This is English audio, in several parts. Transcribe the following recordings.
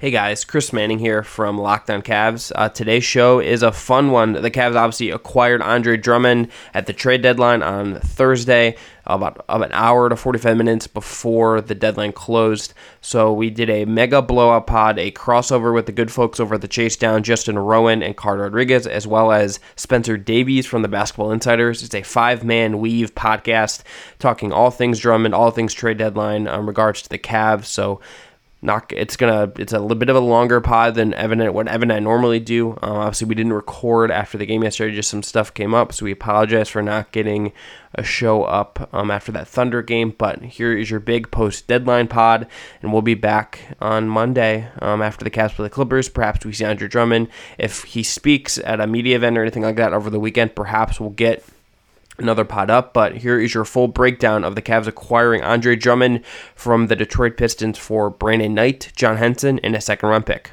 Hey guys, Chris Manning here from Locked On Cavs. Uh, today's show is a fun one. The Cavs obviously acquired Andre Drummond at the trade deadline on Thursday, about, about an hour to 45 minutes before the deadline closed. So we did a mega blowout pod, a crossover with the good folks over at the Chase Down, Justin Rowan and Carter Rodriguez, as well as Spencer Davies from the Basketball Insiders. It's a five man weave podcast talking all things Drummond, all things trade deadline in regards to the Cavs. So not it's gonna it's a little bit of a longer pod than Evan what Evan and I normally do. Uh, obviously, we didn't record after the game yesterday; just some stuff came up, so we apologize for not getting a show up um, after that Thunder game. But here is your big post deadline pod, and we'll be back on Monday um, after the Cavs play the Clippers. Perhaps we see Andre Drummond if he speaks at a media event or anything like that over the weekend. Perhaps we'll get another pot up, but here is your full breakdown of the Cavs acquiring Andre Drummond from the Detroit Pistons for Brandon Knight, John Henson, and a second round pick.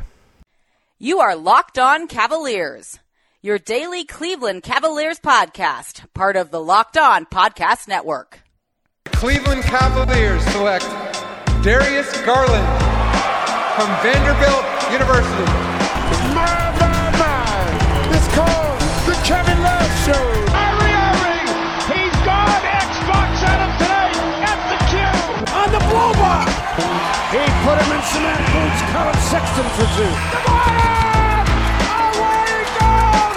You are Locked On Cavaliers, your daily Cleveland Cavaliers podcast, part of the Locked On Podcast Network. Cleveland Cavaliers select Darius Garland from Vanderbilt University. My, my, my. It's called the Kevin Love Show. He put him in cement boots. Collin Sexton for two. Away goal!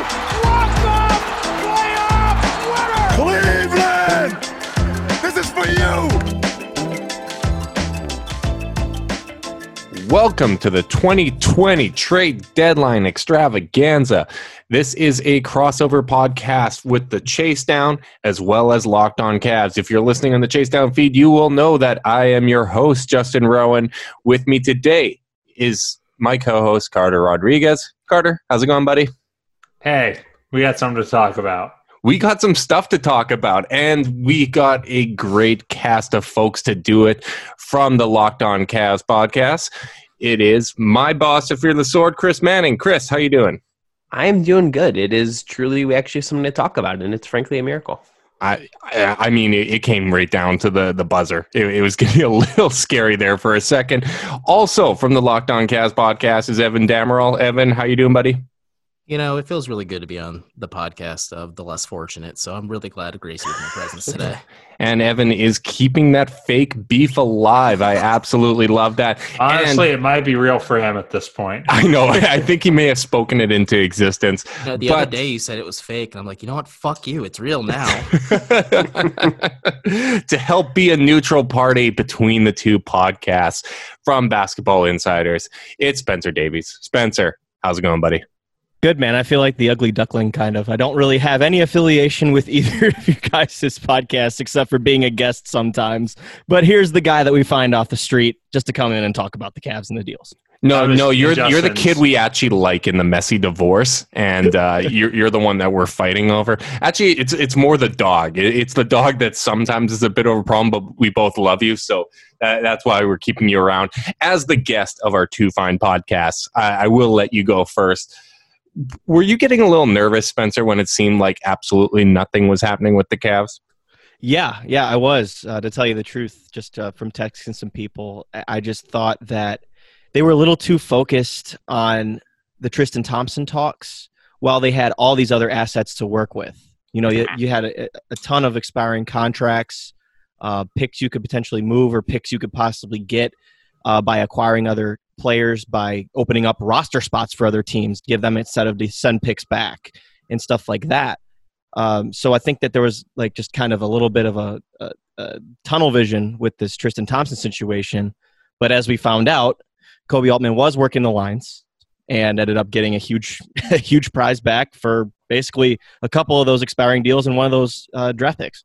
Walk-off playoff winner! Cleveland! This is for you! Welcome to the 2020 trade deadline extravaganza. This is a crossover podcast with the Chase Down as well as Locked On Cavs. If you're listening on the Chase Down feed, you will know that I am your host, Justin Rowan. With me today is my co host, Carter Rodriguez. Carter, how's it going, buddy? Hey, we got something to talk about. We got some stuff to talk about, and we got a great cast of folks to do it from the Locked On Cavs podcast. It is my boss, if you're the sword, Chris Manning. Chris, how you doing? I'm doing good. It is truly we actually have something to talk about, and it's frankly a miracle. I I mean, it, came right down to the the buzzer. It, it, was getting a little scary there for a second. Also, from the Locked On Cavs podcast is Evan Dammarell. Evan, how you doing, buddy? You know, it feels really good to be on the podcast of the less fortunate. So I'm really glad to grace you with my presence today. and Evan is keeping that fake beef alive. I absolutely love that. Honestly, and it might be real for him at this point. I know. I think he may have spoken it into existence. You know, the but... other day you said it was fake, and I'm like, you know what? Fuck you. It's real now. to help be a neutral party between the two podcasts from Basketball Insiders, it's Spencer Davies. Spencer, how's it going, buddy? Good man. I feel like the ugly duckling kind of. I don't really have any affiliation with either of you guys' podcasts except for being a guest sometimes. But here's the guy that we find off the street just to come in and talk about the Cavs and the deals. No, no, you're you're the kid we actually like in the messy divorce, and uh, you're you're the one that we're fighting over. Actually, it's it's more the dog. It's the dog that sometimes is a bit of a problem, but we both love you, so that, that's why we're keeping you around as the guest of our two fine podcasts. I, I will let you go first were you getting a little nervous, Spencer, when it seemed like absolutely nothing was happening with the Cavs? Yeah, yeah, I was. Uh, to tell you the truth, just uh, from texting some people, I just thought that they were a little too focused on the Tristan Thompson talks while they had all these other assets to work with. You know, you, you had a, a, ton of expiring contracts, uh, picks you could potentially move, or picks you could possibly get uh, by acquiring other players by opening up roster spots for other teams, give them instead of to send picks back and stuff like that. Um, so I think that there was like just kind of a little bit of a, a, a, tunnel vision with this Tristan Thompson situation. But as we found out, Koby Altman was working the lines and ended up getting a huge, a huge prize back for basically a couple of those expiring deals and one of those uh, draft picks.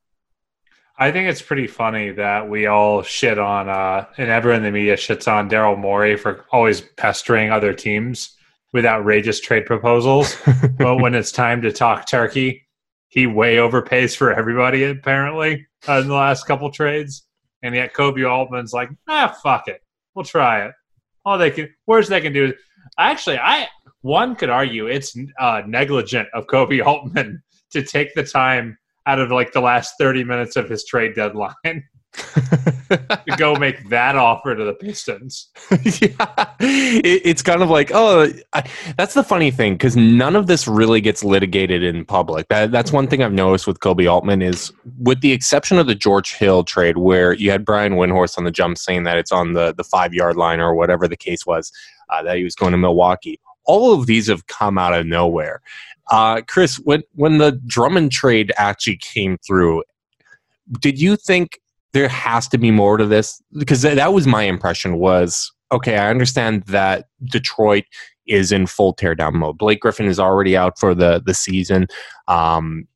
I think it's pretty funny that we all shit on, uh, and everyone in the media shits on Daryl Morey for always pestering other teams with outrageous trade proposals. but when it's time to talk turkey, he way overpays for everybody, apparently, uh, in the last couple trades. And yet Koby Altman's like, ah, fuck it. We'll try it. All they can, worst they can do is, actually, I, one could argue it's uh, negligent of Koby Altman to take the time out of like the last 30 minutes of his trade deadline to go make that offer to the Pistons. yeah, it, it's kind of like, oh, I, that's the funny thing because none of this really gets litigated in public. That, that's one thing I've noticed with Koby Altman is, with the exception of the George Hill trade, where you had Brian Windhorst on the jump saying that it's on the the five yard line or whatever the case was, uh, that he was going to Milwaukee. All of these have come out of nowhere. Uh, Chris, when when the Drummond trade actually came through, did you think there has to be more to this? Because that was my impression was okay i understand that detroit is in full teardown mode. Blake griffin is already out for the the season. Um,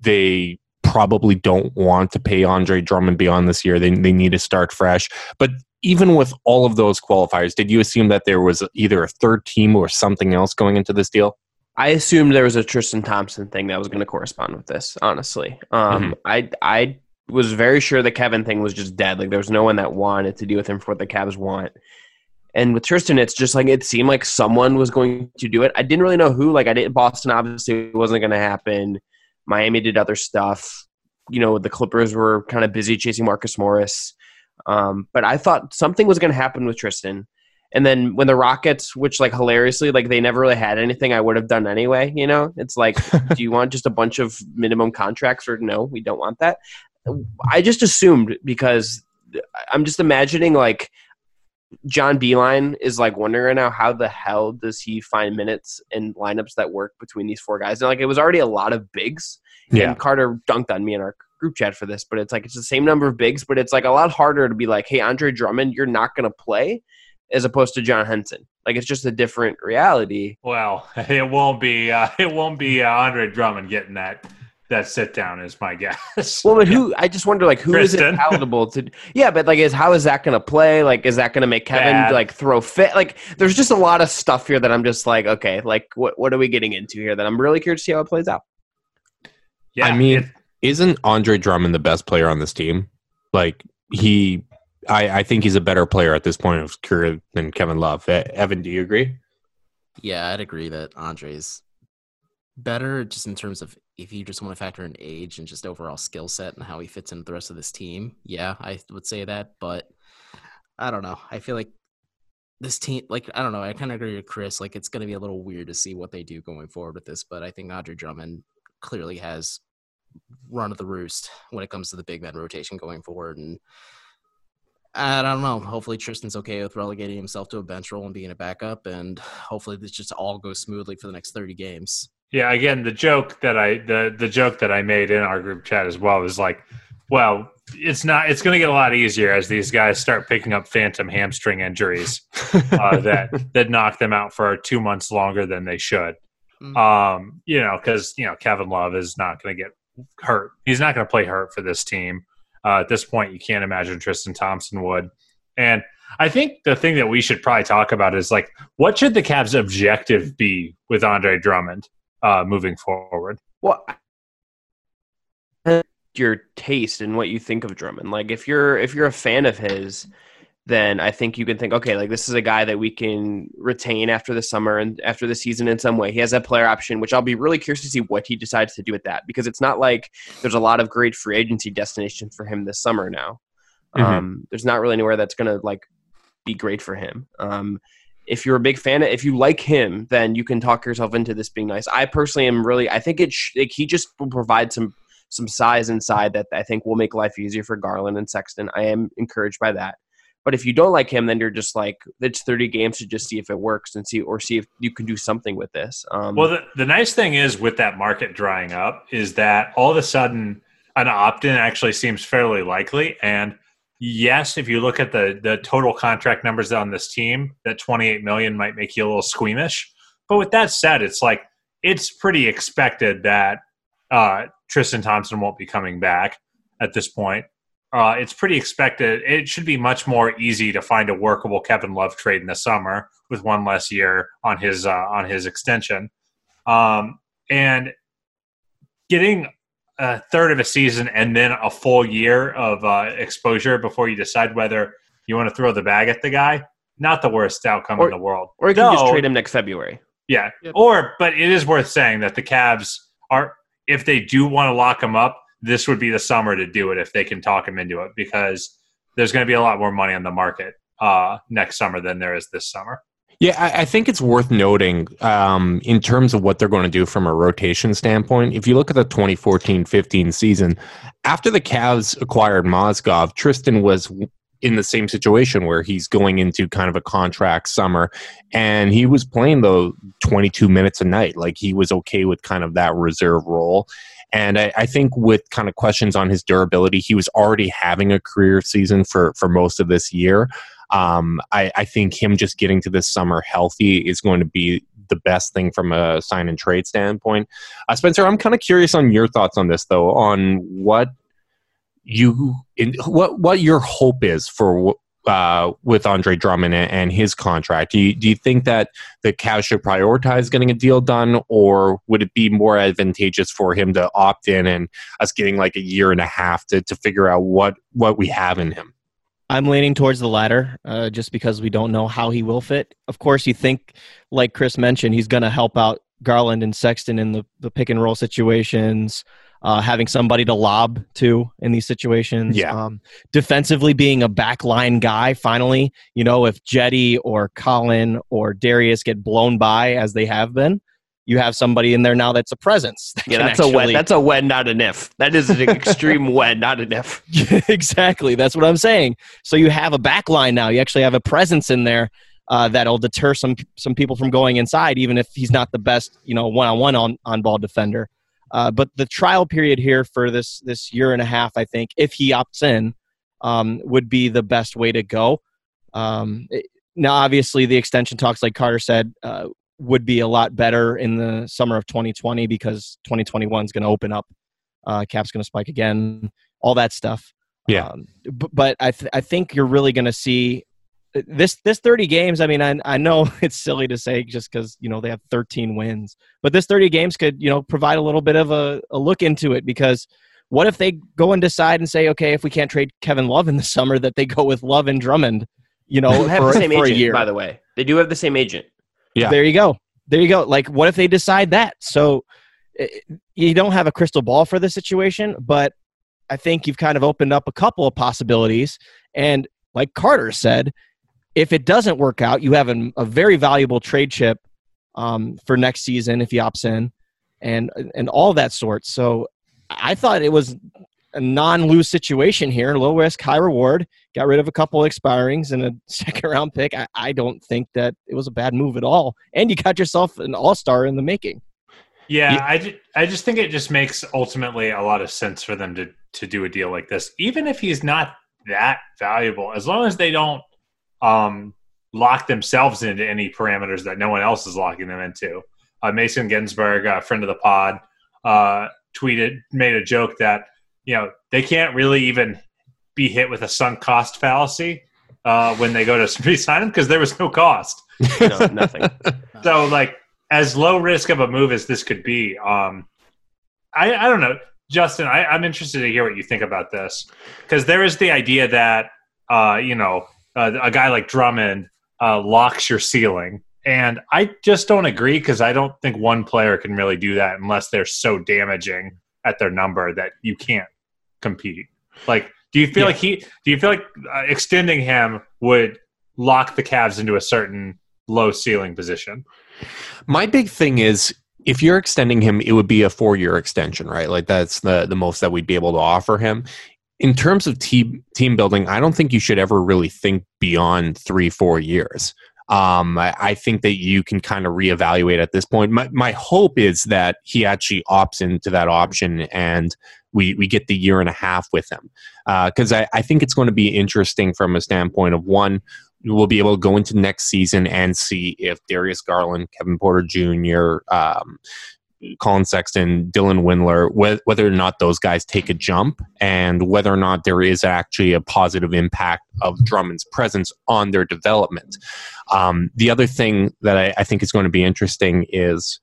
they probably don't want to pay andre drummond beyond this year. They, they need to start fresh. But even with all of those qualifiers did you assume that there was either a third team or something else going into this deal I assumed there was a Tristan Thompson thing that was going to correspond with this. Honestly, um, mm-hmm. I I was very sure the Kevin thing was just dead. Like there was no one that wanted to deal with him for what the Cavs want. And with Tristan, it's just like it seemed like someone was going to do it. I didn't really know who. Like I didn't. Boston obviously wasn't going to happen. Miami did other stuff. You know, the Clippers were kind of busy chasing Marcus Morris. Um, but I thought something was going to happen with Tristan. And then when the Rockets, which like hilariously, like they never really had anything, I would have done anyway. You know, it's like, do you want just a bunch of minimum contracts or no? We don't want that. I just assumed because I'm just imagining like John Beilein is like wondering right now how the hell does he find minutes and lineups that work between these four guys? And like it was already a lot of bigs. Yeah. And Carter dunked on me in our group chat for this, but it's like it's the same number of bigs, but it's like a lot harder to be like, hey, Andre Drummond, you're not gonna play as opposed to John Henson. Like it's just a different reality. Well, it won't be uh, it won't be uh, Andre Drummond getting that that sit down is my guess. Well, but yeah. who? I just wonder, like, who Kristen. is it palatable to? Yeah, but like, is how is that going to play? Like, is that going to make Kevin Bad. like throw fit? Like, there's just a lot of stuff here that I'm just like, okay, like, what what are we getting into here? That I'm really curious to see how it plays out. Yeah, I mean, it, isn't Andre Drummond the best player on this team? Like, he, I, I think he's a better player at this point of career than Kevin Love. Evan, do you agree? Yeah, I'd agree that Andre's better just in terms of if you just want to factor in age and just overall skill set and how he fits into the rest of this team. Yeah, I would say that, but I don't know. I feel like this team, like, I don't know. I kind of agree with Chris. Like, it's going to be a little weird to see what they do going forward with this, but I think Andre Drummond clearly has run of the roost when it comes to the big man rotation going forward. And I don't know. Hopefully Tristan's okay with relegating himself to a bench role and being a backup, and hopefully this just all goes smoothly for the next 30 games. Yeah, again, the joke that I the the joke that I made in our group chat as well is like, well, it's not. It's going to get a lot easier as these guys start picking up phantom hamstring injuries uh, that that knock them out for two months longer than they should. Mm-hmm. Um, you know, because you know Kevin Love is not going to get hurt. He's not going to play hurt for this team. Uh, at this point, you can't imagine Tristan Thompson would. And I think the thing that we should probably talk about is like, what should the Cavs' objective be with Andre Drummond? uh, moving forward. Well, your taste and what you think of Drummond. Like if you're if you're a fan of his, then I think you can think, okay, like this is a guy that we can retain after the summer and after the season in some way. He has a player option, which I'll be really curious to see what he decides to do with that because it's not like there's a lot of great free agency destinations for him this summer now. Mm-hmm. Um, there's not really anywhere that's gonna like be great for him. Um, if you're a big fan, if you like him, then you can talk yourself into this being nice. I personally am really. I think it. Sh- like he just will provide some some size inside that I think will make life easier for Garland and Sexton. I am encouraged by that. But if you don't like him, then you're just like it's 30 games to just see if it works and see or see if you can do something with this. Um, well, the, the nice thing is with that market drying up is that all of a sudden an opt-in actually seems fairly likely, and yes, if you look at the the total contract numbers on this team, that 28 million might make you a little squeamish. But with that said, it's like it's pretty expected that uh, Tristan Thompson won't be coming back at this point. Uh, it's pretty expected. It should be much more easy to find a workable Kevin Love trade in the summer with one less year on his uh, on his extension, um, and getting a third of a season and then a full year of uh, exposure before you decide whether you want to throw the bag at the guy. Not the worst outcome or, in the world. Or you can no, just trade him next February. Yeah. Yep. Or, but it is worth saying that the Cavs are, if they do want to lock him up, this would be the summer to do it if they can talk him into it because there's going to be a lot more money on the market uh, next summer than there is this summer. Yeah, I, I think it's worth noting um, in terms of what they're going to do from a rotation standpoint. If you look at the 2014 15 season, after the Cavs acquired Mozgov, Tristan was in the same situation where he's going into kind of a contract summer and he was playing the 22 minutes a night. Like he was okay with kind of that reserve role. And I, I, think with kind of questions on his durability, he was already having a career season for, for most of this year. Um, I, I think him just getting to this summer healthy is going to be the best thing from a sign and trade standpoint. Uh, Spencer, I'm kind of curious on your thoughts on this, though, on what you in, what what your hope is for uh, with Andre Drummond and his contract. Do you, do you think that the Cavs should prioritize getting a deal done, or would it be more advantageous for him to opt in and us getting like a year and a half to, to figure out what, what we have in him? I'm leaning towards the latter, uh, just because we don't know how he will fit. Of course, you think, like Chris mentioned, he's going to help out Garland and Sexton in the, the pick and roll situations uh, having somebody to lob to in these situations. Yeah. Um, defensively, being a backline guy, finally, you know, if Jetty or Collin or Darius get blown by as they have been, you have somebody in there now that's a presence. That yeah, that's actually... a when. That's a when, not an if. That is an extreme when, not an if. exactly. That's what I'm saying. So you have a backline now. You actually have a presence in there uh, that'll deter some some people from going inside, even if he's not the best, you know, one on one on on ball defender. Uh, but the trial period here for this this year and a half, I think, if he opts in, um, would be the best way to go. Um, it, now, obviously, the extension talks, like Carter said, uh, would be a lot better in the summer of 2020 because 2021 is going to open up. Uh, cap's going to spike again, all that stuff. Yeah. Um, b- but I, th- I think you're really going to see this this 30 games i mean i, I know it's silly to say just because you know they have 13 wins but this 30 games could you know provide a little bit of a, a look into it because what if they go and decide and say okay if we can't trade kevin love in the summer that they go with love and drummond you know have for, the same for agent, a year. by the way. They do have the same agent. Yeah. There you go. There you go. Like what if they decide that? So it, eh, you don't have a crystal ball for the situation but i think you've kind of opened up a couple of possibilities. And like carter said if it doesn't work out, you have a, a very valuable trade chip um, for next season if he opts in, and and all that sort. So I thought it was a non-lose situation here, low risk, high reward. Got rid of a couple expirings and a second round pick. I, I don't think that it was a bad move at all, and you got yourself an all star in the making. Yeah, yeah. I, just, I just think it just makes ultimately a lot of sense for them to to do a deal like this, even if he's not that valuable, as long as they don't um, lock themselves into any parameters that no one else is locking them into. Uh, Mason Ginsberg, a friend of the pod, uh, tweeted, made a joke that you know they can't really even be hit with a sunk cost fallacy uh, when they go to resign him because there was no cost. no, nothing. so like as low risk of a move as this could be, um, I, I don't know. Justin, I, am interested to hear what you think about this because there is the idea that uh, you know uh, a guy like Drummond uh, locks your ceiling. And I just don't agree because I don't think one player can really do that unless they're so damaging at their number that you can't compete. Like, do you feel yeah. like he? Do you feel like uh, extending him would lock the Cavs into a certain low ceiling position? My big thing is if you're extending him, it would be a four year extension, right? Like that's the the most that we'd be able to offer him in terms of team team building, I don't think you should ever really think beyond three, four years. Um, I, I, think that you can kind of reevaluate at this point. My, my hope is that he actually opts into that option and we, we get the year and a half with him. Because uh, I, I think it's going to be interesting from a standpoint of one, we'll be able to go into next season and see if Darius Garland, Kevin Porter Jr., um, Collin Sexton, Dylan Windler, wh- whether or not those guys take a jump and whether or not there is actually a positive impact of Drummond's presence on their development. Um, the other thing that I, I think is going to be interesting is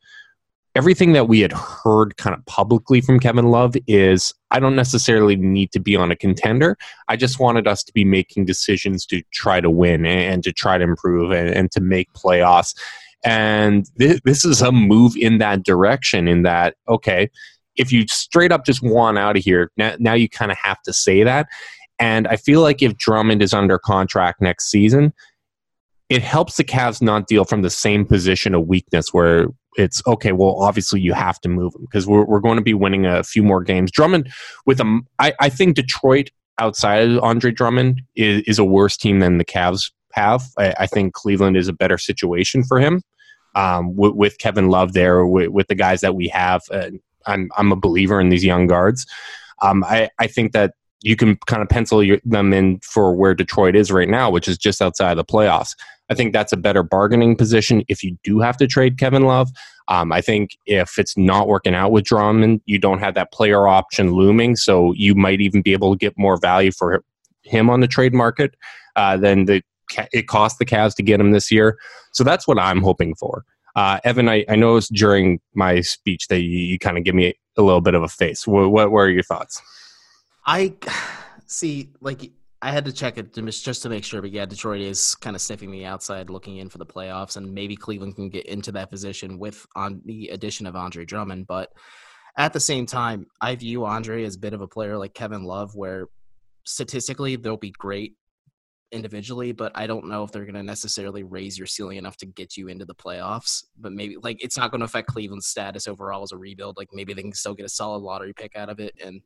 everything that we had heard kind of publicly from Kevin Love is I don't necessarily need to be on a contender. I just wanted us to be making decisions to try to win and, to try to improve and, and to make playoffs. And th- this is a move in that direction, in that, okay, if you straight up just want out of here, now, now you kind of have to say that. And I feel like if Drummond is under contract next season, it helps the Cavs not deal from the same position of weakness where it's okay. Well, obviously you have to move him because we're we're going to be winning a few more games. Drummond with a, I, I think Detroit outside of Andre Drummond is, is a worse team than the Cavs have. I, I think Cleveland is a better situation for him um, with, with, Kevin Love there, with, with, the guys that we have. Uh, I'm I'm a believer in these young guards. Um, I I think that you can kind of pencil your, them in for where Detroit is right now, which is just outside of the playoffs. I think that's a better bargaining position if you do have to trade Kevin Love. Um, I think if it's not working out with Drummond, you don't have that player option looming, so you might even be able to get more value for him on the trade market uh, than the it cost the Cavs to get him this year. So that's what I'm hoping for. Uh, Evan, I, I noticed during my speech that you, you kind of give me a little bit of a face. What, what, are your thoughts? I see, like I had to check it to, just to make sure, but yeah, Detroit is kind of sniffing the outside, looking in for the playoffs, and maybe Cleveland can get into that position with on the addition of Andre Drummond. But at the same time, I view Andre as a bit of a player like Kevin Love, where statistically they'll be great individually, but I don't know if they're going to necessarily raise your ceiling enough to get you into the playoffs. But maybe like it's not going to affect Cleveland's status overall as a rebuild. Like maybe they can still get a solid lottery pick out of it and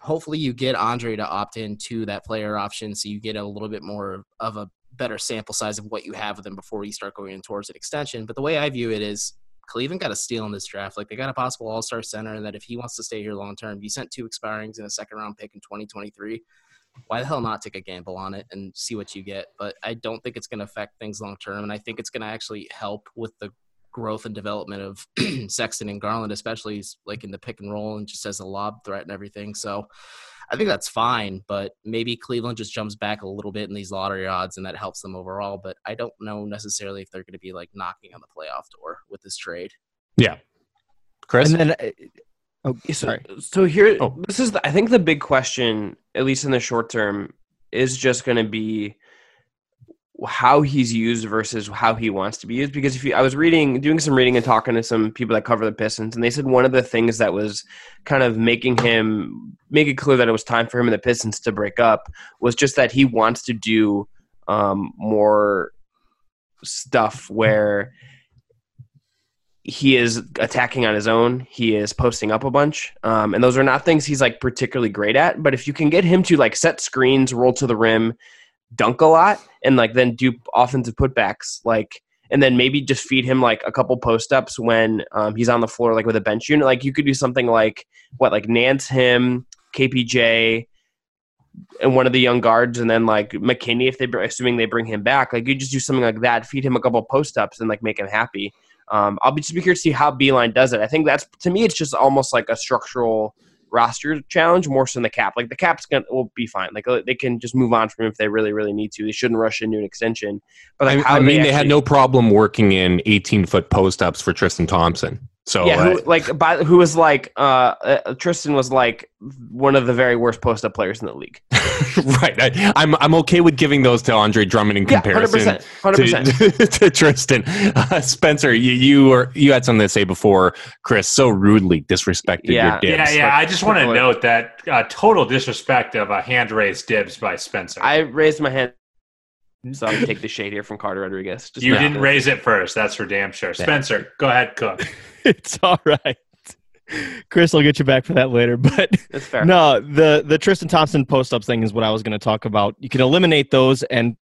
hopefully you get Andre to opt in to that player option so you get a little bit more of a better sample size of what you have with them before you start going towards an extension. But the way I view it is Cleveland got a steal in this draft. Like they got a possible all star center, and that if he wants to stay here long term, you sent two expirings in a second round pick in 2023. Why the hell not take a gamble on it and see what you get? But I don't think it's going to affect things long term, and I think it's going to actually help with the growth and development of Sexton and Garland, especially like in the pick and roll and just as a lob threat and everything. So I think that's fine, but maybe Cleveland just jumps back a little bit in these lottery odds and that helps them overall. But I don't know necessarily if they're going to be like knocking on the playoff door with this trade. Yeah. Chris? And then, uh, oh, sorry. So, so here, oh. this is, the, I think the big question, at least in the short term, is just going to be how he's used versus how he wants to be used. Because if you I was reading doing some reading and talking to some people that cover the Pistons and they said one of the things that was kind of making him make it clear that it was time for him and the Pistons to break up was just that he wants to do um, more stuff where he is attacking on his own. He is posting up a bunch, um, and those are not things he's like particularly great at. But if you can get him to like set screens, roll to the rim, dunk a lot and like then do offensive putbacks like and then maybe just feed him like a couple post ups when um, he's on the floor like with a bench unit like you could do something like what like nance him kpj and one of the young guards and then like McKinnie if they assuming they bring him back like you just do something like that feed him a couple post ups and like make him happy um, i'll be just be curious to see how Beilein does it i think that's to me it's just almost like a structural roster challenge more so than the cap. Like the cap's gonna will be fine. Like they can just move on from him if they really really need to. They shouldn't rush into an extension. But like I, I mean, they, actually, they, had no problem working in 18 foot post ups for Tristan Thompson. So yeah, who, uh, like by, who was like uh, uh, Tristan was like one of the very worst post up players in the league. right. I, am I'm, I'm okay with giving those to Andre Drummond in comparison yeah, 100%, 100%. To, to, Tristan. Uh, Spencer, you you were you had something to say before Chris so rudely disrespected yeah. your dibs. Yeah, yeah. I just want to note that uh, total disrespect of a hand raised dibs by Spencer. I raised my hand so I'm gonna take the shade here from Carter Rodriguez. Just you didn't raise it first. That's for damn sure. Spencer, go ahead, cook. it's all right. Chris, I'll get you back for that later. But That's fair. no, the the Tristan Thompson post up thing is what I was going to talk about. You can eliminate those and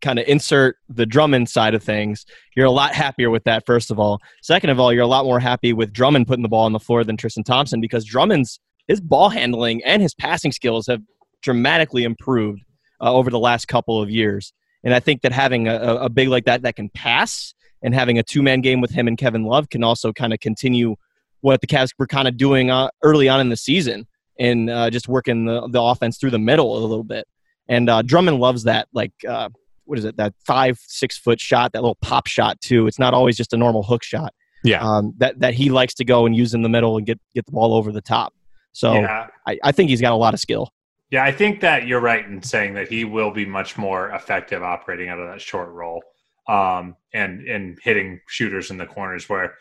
kind of insert the Drummond side of things. You're a lot happier with that. First of all, second of all, you're a lot more happy with Drummond putting the ball on the floor than Tristan Thompson because Drummond's his ball handling and his passing skills have dramatically improved uh, over the last couple of years. And I think that having a, a big like that that can pass and having a two man game with him and Kevin Love can also kind of continue what the Cavs were kind of doing uh, early on in the season and uh, just working the, the offense through the middle a little bit. And uh, Drummond loves that, like, uh, what is it, that five, six foot shot, that little pop shot, too. It's not always just a normal hook shot. Yeah. Um, that, that he likes to go and use in the middle and get, get the ball over the top. So yeah. I, I think he's got a lot of skill. Yeah, I think that you're right in saying that he will be much more effective operating out of that short role um, and and hitting shooters in the corners where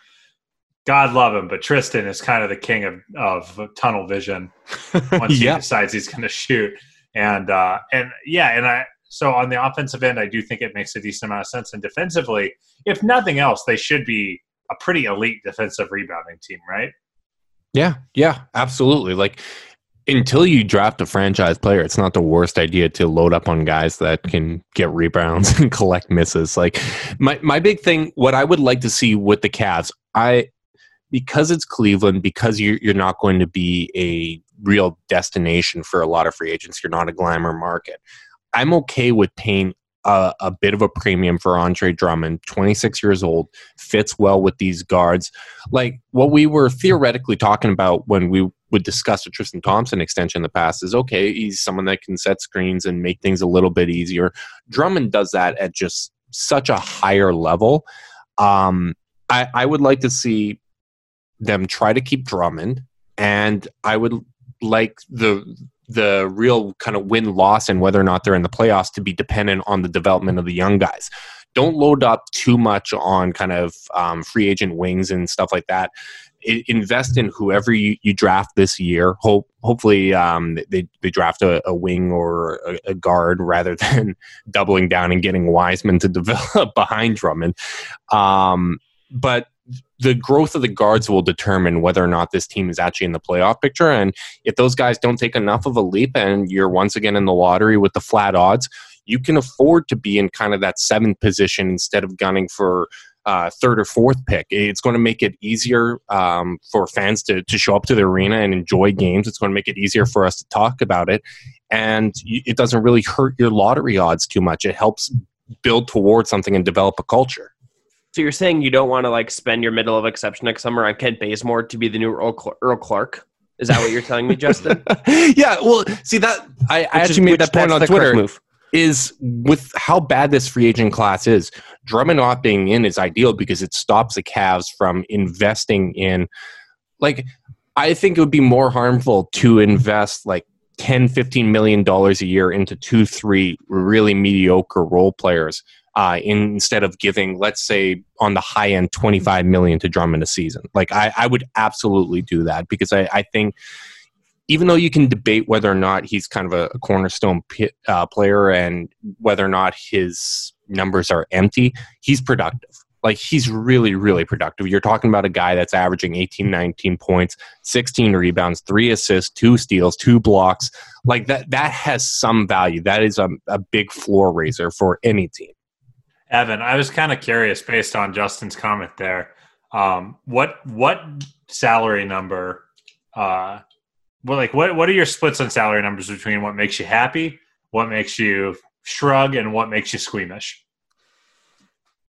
God love him, but Tristan is kind of the king of, of tunnel vision once yeah. he decides he's going to shoot. And uh, and yeah, and I so on the offensive end, I do think it makes a decent amount of sense. And defensively, if nothing else, they should be a pretty elite defensive rebounding team, right? Yeah, yeah, absolutely. Like until you draft a franchise player, it's not the worst idea to load up on guys that can get rebounds and collect misses. Like my my big thing, what I would like to see with the Cavs, I because it's Cleveland, because you're you're not going to be a real destination for a lot of free agents. You're not a glamour market. I'm okay with paying a, a, bit of a premium for Andre Drummond, 26 years old, fits well with these guards. Like what we were theoretically talking about when we would discuss a Tristan Thompson extension in the past is okay, he's someone that can set screens and make things a little bit easier. Drummond does that at just such a higher level. Um, I, I would like to see them try to keep Drummond, and I would like the the real kind of win loss and whether or not they're in the playoffs to be dependent on the development of the young guys. Don't load up too much on kind of um, free agent wings and stuff like that. Invest in whoever you, you draft this year. Hope hopefully um, they they draft a, a wing or a, a, guard rather than doubling down and getting Wiseman to develop behind Drummond. Um, but the growth of the guards will determine whether or not this team is actually in the playoff picture. And if those guys don't take enough of a leap and you're once again in the lottery with the flat odds, you can afford to be in kind of that seventh position instead of gunning for uh, third or fourth pick. It's going to make it easier um, for fans to, to show up to the arena and enjoy games. It's going to make it easier for us to talk about it. And it doesn't really hurt your lottery odds too much. It helps build towards something and develop a culture. So you're saying you don't want to like spend your middle of exception next summer on Kent Bazemore to be the new Earl, Cl- Earl Clark? Is that what you're telling me, Justin? yeah. Well, see that I, I actually is, made that point on Twitter. Move. Is with how bad this free agent class is, Drummond not being in is ideal because it stops the Cavs from investing in, like, I think it would be more harmful to invest like 10 15 million dollars a year into two three really mediocre role players uh, instead of giving, let's say, on the high end, 25 million to Drummond a season. Like, I, I would absolutely do that because I, I, think even though you can debate whether or not he's kind of a, cornerstone uh, player and whether or not his numbers are empty, he's productive. Like, he's really, really productive. You're talking about a guy that's averaging 18, 19 points, 16 rebounds, three assists, two steals, two blocks. Like, that, that has some value. That is a, a big floor raiser for any team. Evan, I was kind of curious based on Justin's comment there. Um, what what salary number? Uh, well, like what what are your splits on salary numbers between what makes you happy, what makes you shrug, and what makes you squeamish?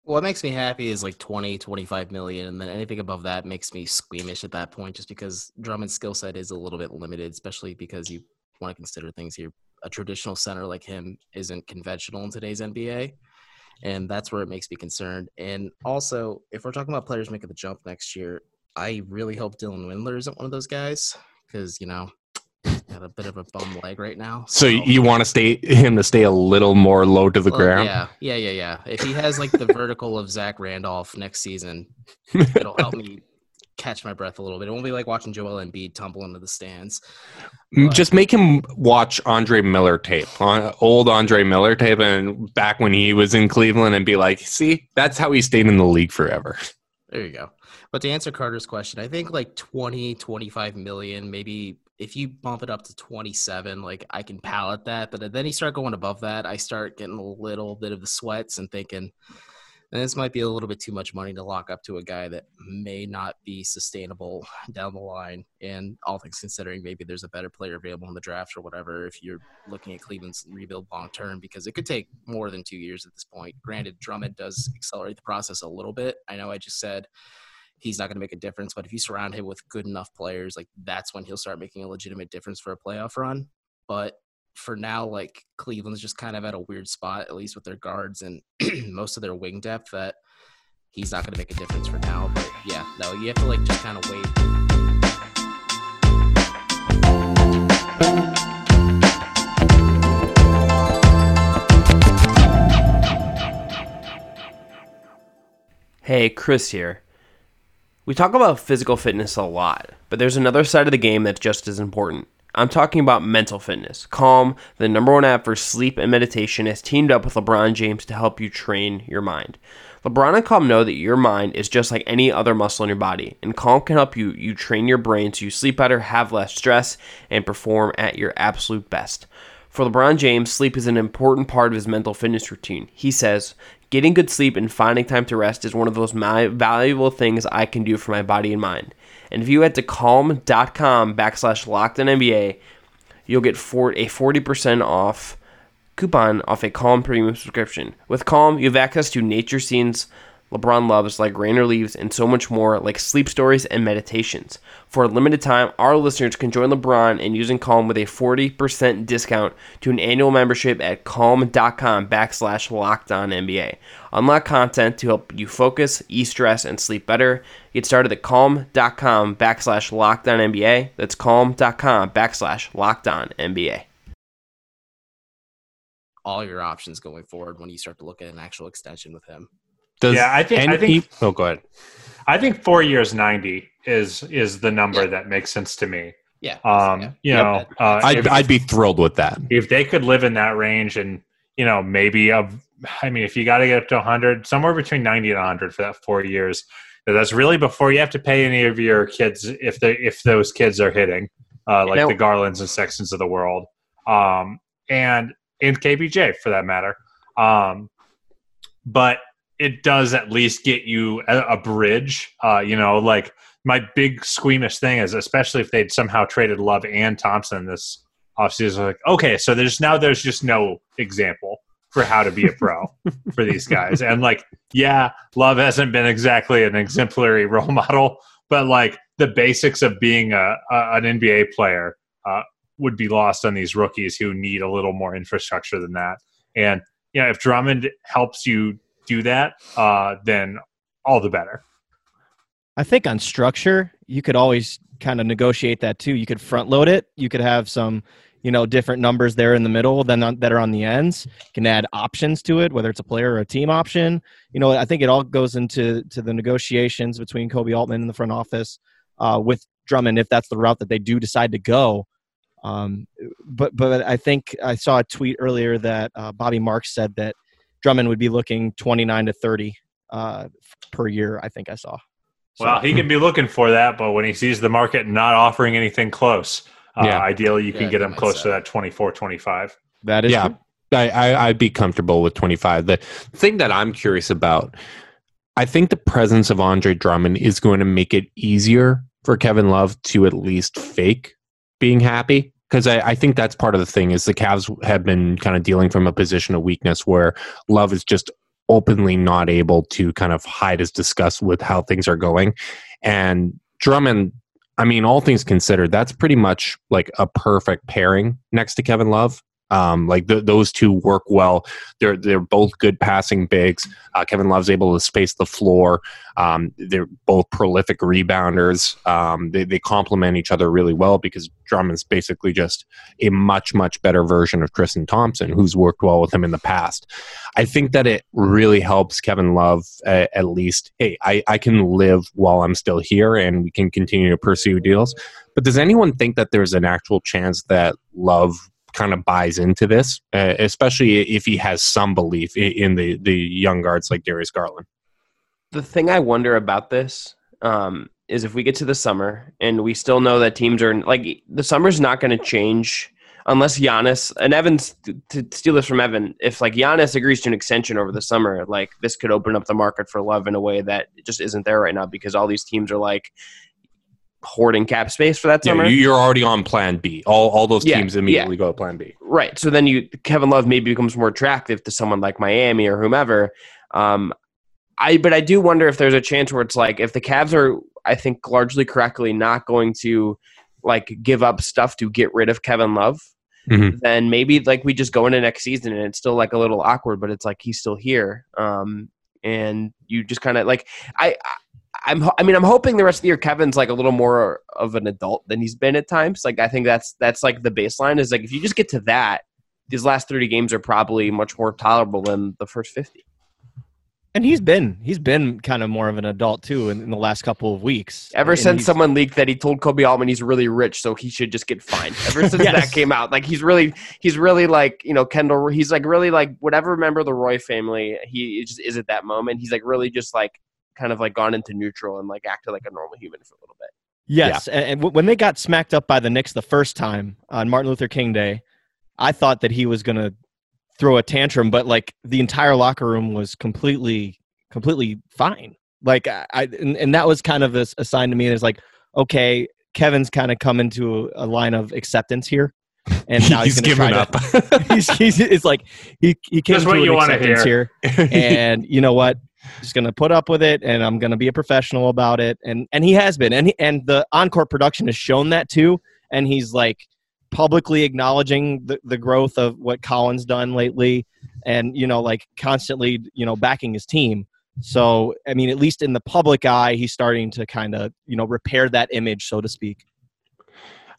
What makes me happy is like 20, 25 million. And then anything above that makes me squeamish at that point, just because Drummond's skill set is a little bit limited, especially because you want to consider things here. A traditional center like him isn't conventional in today's NBA and that's where it makes me concerned. And also, if we're talking about players making the jump next year, I really hope Dylan Windler isn't one of those guys because you know got a bit of a bum leg right now. So, so you want to stay him to stay a little more low to the well, ground? Yeah, yeah, yeah, yeah. If he has like the vertical of Zach Randolph next season, it'll help me catch my breath a little bit. It won't be like watching Joel Embiid tumble into the stands. But, Just make him watch Andre Miller tape, old Andre Miller tape, and back when he was in Cleveland, and be like, "See, that's how he stayed in the league forever." There you go. But to answer Carter's question, I think like 20, 25 million, maybe if you bump it up to 27, like I can pallet that. But then you start going above that, I start getting a little bit of the sweats and thinking, and this might be a little bit too much money to lock up to a guy that may not be sustainable down the line. And all things considering, maybe there's a better player available in the draft or whatever if you're looking at Cleveland's rebuild long term, because it could take more than two years at this point. Granted, Drummond does accelerate the process a little bit. I know I just said he's not going to make a difference, but if you surround him with good enough players, like that's when he'll start making a legitimate difference for a playoff run. But for now, like Cleveland's just kind of at a weird spot, at least with their guards and most of their wing depth, that he's not going to make a difference for now. But yeah, no, you have to like just kind of wait. Hey, Chris here. We talk about physical fitness a lot, but there's another side of the game that's just as important. I'm talking about mental fitness. Calm, the number one app for sleep and meditation, has teamed up with LeBron James to help you train your mind. LeBron and Calm know that your mind is just like any other muscle in your body, and Calm can help you you train your brain so you sleep better, have less stress, and perform at your absolute best. For LeBron James, sleep is an important part of his mental fitness routine. He says, Getting good sleep and finding time to rest is one of those valuable things I can do for my body and mind. And if you head to calm.com backslash locked NBA, you'll get for, a 40% off coupon off a Calm premium subscription. With Calm, you have access to nature scenes LeBron loves, like Rain or Leaves, and so much more, like sleep stories and meditations. For a limited time, our listeners can join LeBron in using Calm with a 40% discount to an annual membership at calm.com backslash locked NBA. Unlock content to help you focus, ease stress, and sleep better. Get started at calm.com backslash locked NBA. That's calm.com backslash locked NBA all your options going forward when you start to look at an actual extension with him. Does yeah, I think. I think. oh, go ahead. I think four years ninety is is the number yeah. that makes sense to me. Yeah. Um. Yeah. You yep. know, uh, I'd if, I'd be thrilled with that if they could live in that range, and you know, maybe of. I mean, if you got to get up to 100, somewhere between 90 and 100 for that four years, that's really before you have to pay any of your kids if they if those kids are hitting, uh, like the Garlands and Sextons of the world, um, and and KPJ for that matter. Um, but it does at least get you a, a bridge. Uh, you know, like my big squeamish thing is, especially if they'd somehow traded Love and Thompson this offseason, like, okay, so there's now there's just no example for how to be a pro for these guys. And like, yeah, Love hasn't been exactly an exemplary role model, but like the basics of being a, a an NBA player uh, would be lost on these rookies who need a little more infrastructure than that. And you know, if Drummond helps you do that, uh, then all the better. I think on structure, you could always kind of negotiate that too. You could front load it. You could have some, you know, different numbers there in the middle than on, that are on the ends. You can add options to it, whether it's a player or a team option. You know, I think it all goes into to the negotiations between Koby Altman and the front office uh, with Drummond if that's the route that they do decide to go. Um, but but I think I saw a tweet earlier that uh, Bobby Marks said that Drummond would be looking 29 to 30 uh, per year. I think I saw. So, well, he can be looking for that, but when he sees the market not offering anything close, uh, yeah. ideally you can yeah, get him close to that 24, 25. That is yeah. True. I, I, I'd be comfortable with 25. The thing that I'm curious about, I think the presence of Andre Drummond is going to make it easier for Kevin Love to at least fake being happy because I, I, think that's part of the thing is the Cavs have been kind of dealing from a position of weakness where Love is just openly not able to kind of hide his disgust with how things are going, and Drummond. I mean, all things considered, that's pretty much like a perfect pairing next to Kevin Love. Um, like those two work well. They're they're both good passing bigs. Uh, Kevin Love's able to space the floor. Um, they're both prolific rebounders. Um, they they complement each other really well because Drummond's basically just a much much better version of Tristan Thompson, who's worked well with him in the past. I think that it really helps Kevin Love at least. Hey, I I can live while I'm still here, and we can continue to pursue deals. But does anyone think that there's an actual chance that Love kind of buys into this, uh, especially if he has some belief in, the the young guards like Darius Garland. The thing I wonder about this um, is if we get to the summer and we still know that teams are like the summer's not going to change unless Giannis and Evans to steal this from Evan, if like Giannis agrees to an extension over the summer, like this could open up the market for love in a way that just isn't there right now because all these teams are like, hoarding cap space for that summer. Yeah, you're already on Plan B. All all those teams yeah, immediately yeah. go to Plan B. Right. So then you Kevin Love maybe becomes more attractive to someone like Miami or whomever. Um, I but I do wonder if there's a chance where it's like if the Cavs are, I think largely correctly, not going to like give up stuff to get rid of Kevin Love. Mm-hmm. Then maybe like we just go into next season and it's still like a little awkward, but it's like he's still here. Um, and you just kind of like I I'm I mean I'm hoping the rest of the year Kevin's like a little more of an adult than he's been at times. Like I think that's that's like the baseline is like if you just get to that, these last 30 games are probably much more tolerable than the first 50. And he's been he's been kind of more of an adult too in, in the last couple of weeks. Ever And since someone leaked that he told Koby Altman he's really rich, so he should just get fined. Ever since Yes. that came out, like he's really, he's really like you know Kendall. He's like really like whatever member of the Roy family he just is at that moment. He's like really just like kind of like gone into neutral and like acted like a normal human for a little bit. Yes, and, and w- when they got smacked up by the Knicks the first time on Martin Luther King Day, I thought that he was going to throw a tantrum, but like the entire locker room was completely, completely fine. Like I, I and, and that was kind of a, s- a sign to me. It's like, okay, Kevin's kind of come into a, a line of acceptance here, and now he's, he's going to try up. to. he's, he's it's like he he came Just to what an you wanna acceptance here, and you know what? Just gonna put up with it, and I'm gonna be a professional about it, and and he has been, and he, and the encore production has shown that too, and he's like publicly acknowledging the, the growth of what Collin's done lately, and you know like constantly you know backing his team. So I mean, at least in the public eye, he's starting to kind of you know repair that image, so to speak.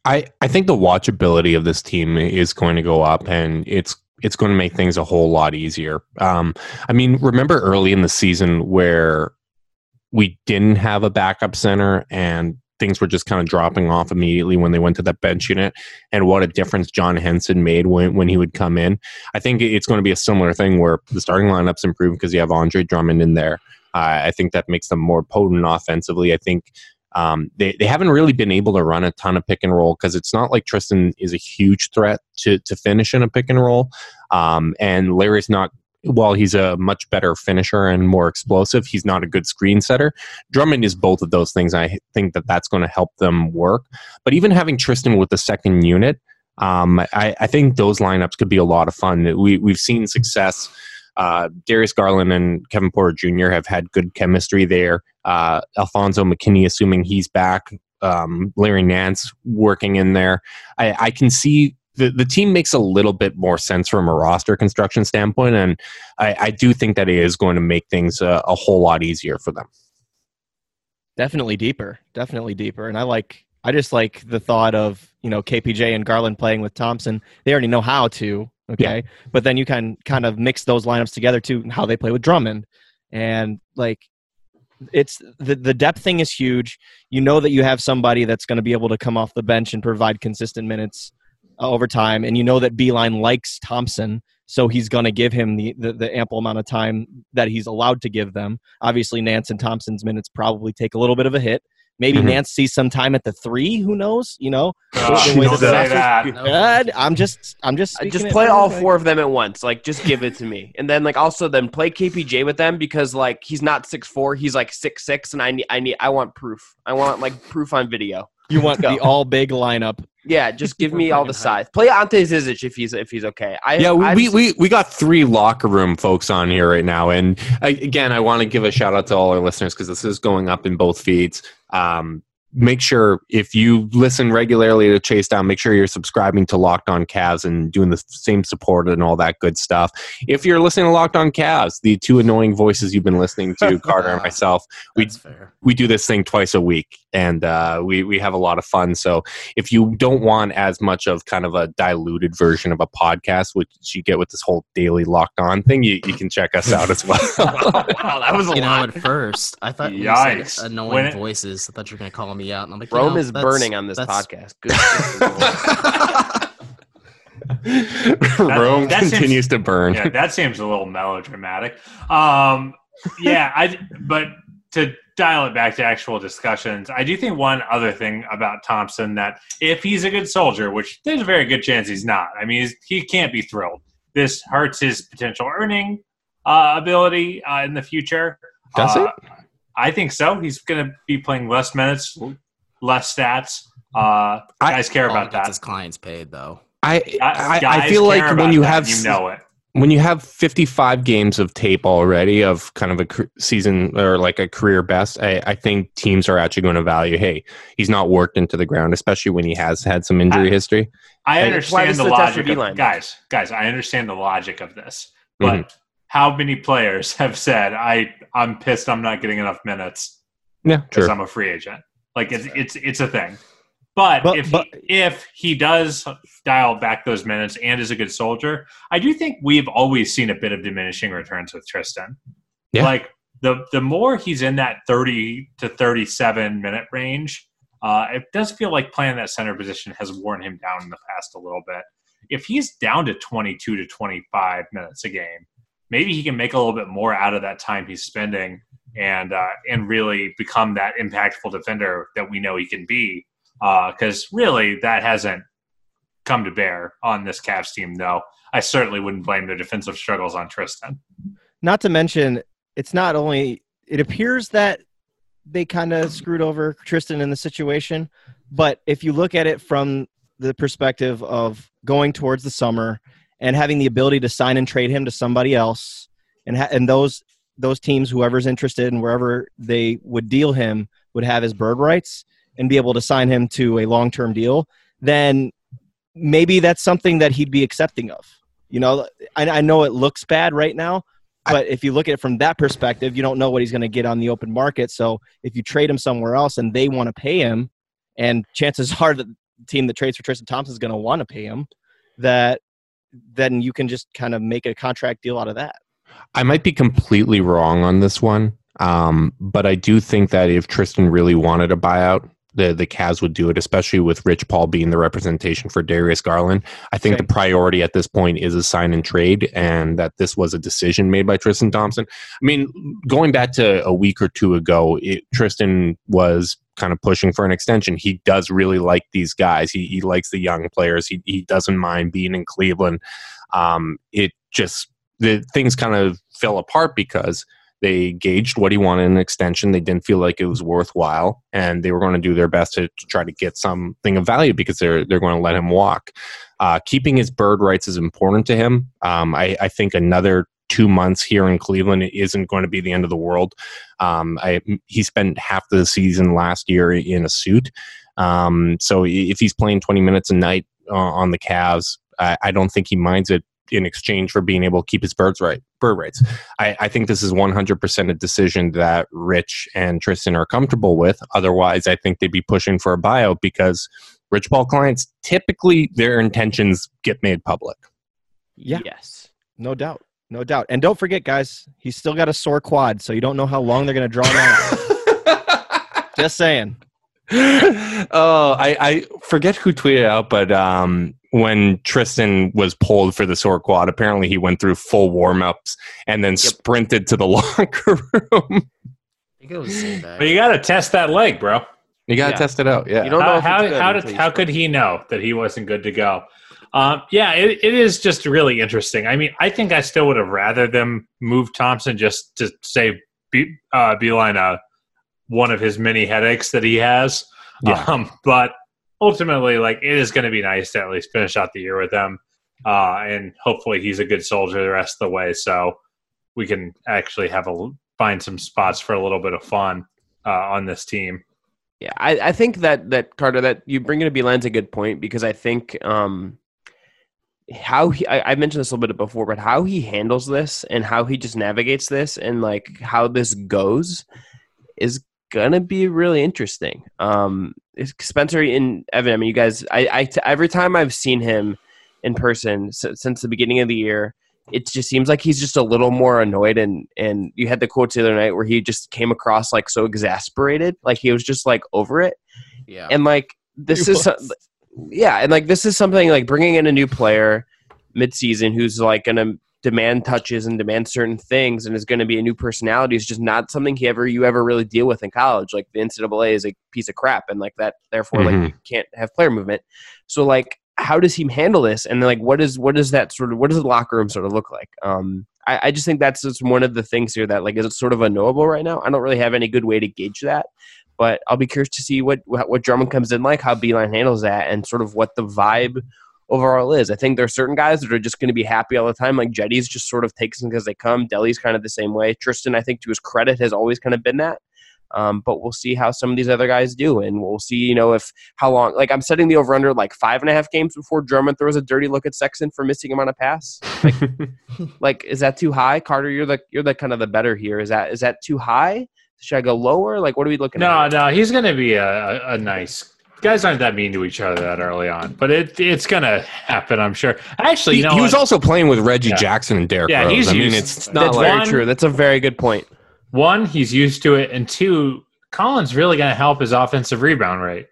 I, I think the watchability of this team is going to go up and it's it's going to make things a whole lot easier. Um, I mean, remember early in the season where we didn't have a backup center and things were just kind of dropping off immediately when they went to that bench unit and what a difference John Henson made when, when he would come in. I think it's going to be a similar thing where the starting lineups improve because you have Andre Drummond in there. Uh, I think that makes them more potent offensively. I think um, they, they haven't really been able to run a ton of pick and roll because it's not like Tristan is a huge threat to, to finish in a pick and roll. Um, and Larry's not, while he's a much better finisher and more explosive, he's not a good screen setter. Drummond is both of those things. I think that that's going to help them work. But even having Tristan with the second unit, um, I, I think those lineups could be a lot of fun. We, we've seen success. Uh, Darius Garland and Kevin Porter Jr. have had good chemistry there. Uh, Alfonso McKinnie, assuming he's back, um, Larry Nance working in there. I, I can see the, the team makes a little bit more sense from a roster construction standpoint, and I, I do think that it is going to make things a, a whole lot easier for them. Definitely deeper, definitely deeper, and I like. I just like the thought of you know KPJ and Garland playing with Thompson. They already know how to, okay, but then you can kind of mix those lineups together too, and how they play with Drummond, and like it's the the depth thing is huge. You know that you have somebody that's going to be able to come off the bench and provide consistent minutes uh, over time, and you know that Beilein likes Thompson, so he's going to give him the, the the ample amount of time that he's allowed to give them. Obviously, Nance and Thompson's minutes probably take a little bit of a hit. Maybe Mhm. Nance sees some time at the three. Who knows? You know. Oh, The don't say that. Uh, I'm just I'm just Uh, just play from, all like- four of them at once. Like, just give it to me, and then like also then play KPJ with them because like he's not six four, he's like six six, and I need I need I want proof. I want like proof on video. You want the all big lineup. Yeah, just give me all the Fucking size. Play Ante Zizic if he's if he's okay. I yeah, we, I've we, we, we got three locker room folks on here right now. And I, again, I want to give a shout out to all our listeners because this is going up in both feeds. Um, make sure if you listen regularly to Chase Down, make sure you're subscribing to Locked On Cavs and doing the same support and all that good stuff. If you're listening to Locked On Cavs, the two annoying voices you've been listening to, Carter and myself, we we do this thing twice a week and uh, we, we have a lot of fun so if you don't want as much of kind of a diluted version of a podcast which you get with this whole daily locked on thing you, you can check us out as well wow, that was a You know, lot. at first, I thought when you Yikes. said annoying When it- voices. I thought you were going to call me out. And I'm like, you Rome know, is burning on this podcast. Good. rome that seems- continues to burn yeah, that seems a little melodramatic. Um, yeah, I but to dial it back to actual discussions, I do think one other thing about Thompson that if he's a good soldier, which there's a very good chance he's not. I mean, he's, he can't be thrilled. This hurts his potential earning uh, ability uh, in the future. Does Uh, it? I think so. He's going to be playing less minutes, less stats. Uh, I- guys care about that. his clients paid, though. I, I, I feel like when you that, have you know it. When you have 55 games of tape already of kind of a season or like a career best, I, I think teams are actually going to value, hey, he's not worked into the ground, especially when he has had some injury I- history. I Hey, understand this the is a test for logic, D-line. of, guys. Guys, I understand the logic of this, but Mm-hmm. how many players have said, "I I'm pissed, I'm not getting enough minutes Yeah, because sure. I'm a free agent"? Like it's it's it's a thing. But, But- if but- he, if he does dial back those minutes and is a good soldier, I do think we've always seen a bit of diminishing returns with Tristan. Yeah. Like the the more he's in that 30 to 37 minute range, uh, it does feel like playing that center position has worn him down in the past a little bit. If he's down to 22 to 25 minutes a game, maybe he can make a little bit more out of that time he's spending and uh, and really become that impactful defender that we know he can be. Because uh, really, that hasn't come to bear on this Cavs team, though. I certainly wouldn't blame their defensive struggles on Tristan. Not to mention, it's not only it appears that they kind of screwed over Tristan in the situation, but if you look at it from the perspective of going towards the summer and having the ability to sign and trade him to somebody else, and ha- and those those teams, whoever's interested and wherever they would deal him, would have his bird rights and be able to sign him to a long term deal, then maybe that's something that he'd be accepting of. You know, I, I know it looks bad right now, but if you look at it from that perspective, you don't know what he's going to get on the open market. So if you trade him somewhere else and they want to pay him, and chances are that the team that trades for Tristan Thompson is going to want to pay him, that then you can just kind of make a contract deal out of that. I might be completely wrong on this one, um, but I do think that if Tristan really wanted a buyout, the the Cavs would do it, especially with Rich Paul being the representation for Darius Garland. I think the priority at this point is a sign and trade, and that this was a decision made by Tristan Thompson. I mean, going back to a week or two ago, it, Tristan was kind of pushing for an extension. He does really like these guys. He he likes the young players. He he doesn't mind being in Cleveland. Um, it just the things kind of fell apart because they gauged what he wanted in an extension. They didn't feel like it was worthwhile, and they were going to do their best to, to try to get something of value because they're they're going to let him walk. Uh, keeping his bird rights is important to him. Um, I, I, think another two months here in Cleveland isn't going to be the end of the world. Um, I, he spent half the season last year in a suit, um, so if he's playing 20 minutes a night uh, on the Cavs, I, I don't think he minds it in exchange for being able to keep his birds right bird rights. I, I think this is 100% a decision that Rich and Tristan are comfortable with. Otherwise, I think they'd be pushing for a buyout because Rich Paul clients typically their intentions get made public. Yeah. Yes. No doubt. No doubt. And don't forget, guys, he's still got a sore quad, so you don't know how long they're going to draw him out. Just saying. Oh, I, I forget who tweeted out, but um, when Tristan was pulled for the sore quad, apparently he went through full warm ups and then yep. sprinted to the locker room. but you got to test that leg, bro. You got to yeah. test it out. Yeah. You don't know how how, how, did, how could he know that he wasn't good to go? Um, yeah, it, it is just really interesting. I mean, I think I still would have rather them move Thompson just to save Be, uh, Beilein uh, one of his many headaches that he has. Yeah. Um, but ultimately, like it is going to be nice to at least finish out the year with them, uh, and hopefully he's a good soldier the rest of the way, so we can actually have a find some spots for a little bit of fun uh, on this team. Yeah, I, I think that that Carter that you bring in a Beilein's a good point because I think um, how he I, I, mentioned this a little bit before, but how he handles this and how he just navigates this and like how this goes is gonna be really interesting. Um, Spencer and Evan, I mean, you guys, I, I every time I've seen him in person since the beginning of the year, it just seems like he's just a little more annoyed. And and you had the quotes the other night where he just came across like so exasperated, like he was just like over it. Yeah, and like this he is, yeah, and like this is something like bringing in a new player mid-season who's like gonna demand touches and demand certain things and is going to be a new personality is just not something he ever you ever really deal with in college. Like the NCAA is a piece of crap and like that therefore mm-hmm. like you can't have player movement. So like how does he handle this and like what is what does that sort of what does the locker room sort of look like? Um I, I just think that's just one of the things here that like is sort of unknowable right now. I don't really have any good way to gauge that. But I'll be curious to see what what Drummond comes in like, how Beilein handles that, and sort of what the vibe overall is. I think there are certain guys that are just going to be happy all the time. Like Cedi's just sort of takes them because they come. Delly's kind of the same way. Tristan, I think, to his credit, has always kind of been that. Um, but we'll see how some of these other guys do, and we'll see, you know, if how long. Like I'm setting the over under like five and a half games before Drummond throws a dirty look at Sexton for missing him on a pass. Like, like is that too high, Carter? You're the you're the kind of the better here. Is that is that too high? Should I go lower? Like, what are we looking no, at? No, no, he's going to be a, a nice guys aren't that mean to each other that early on, but it it's gonna happen, I'm sure. Actually, you he, know, he was what? also playing with Reggie Yeah. Jackson and Derrick Yeah, Rose. he's I mean, used- it's That's like Very one- true. That's a very good point. one, he's used to it, and two, Collin's really gonna help his offensive rebound rate.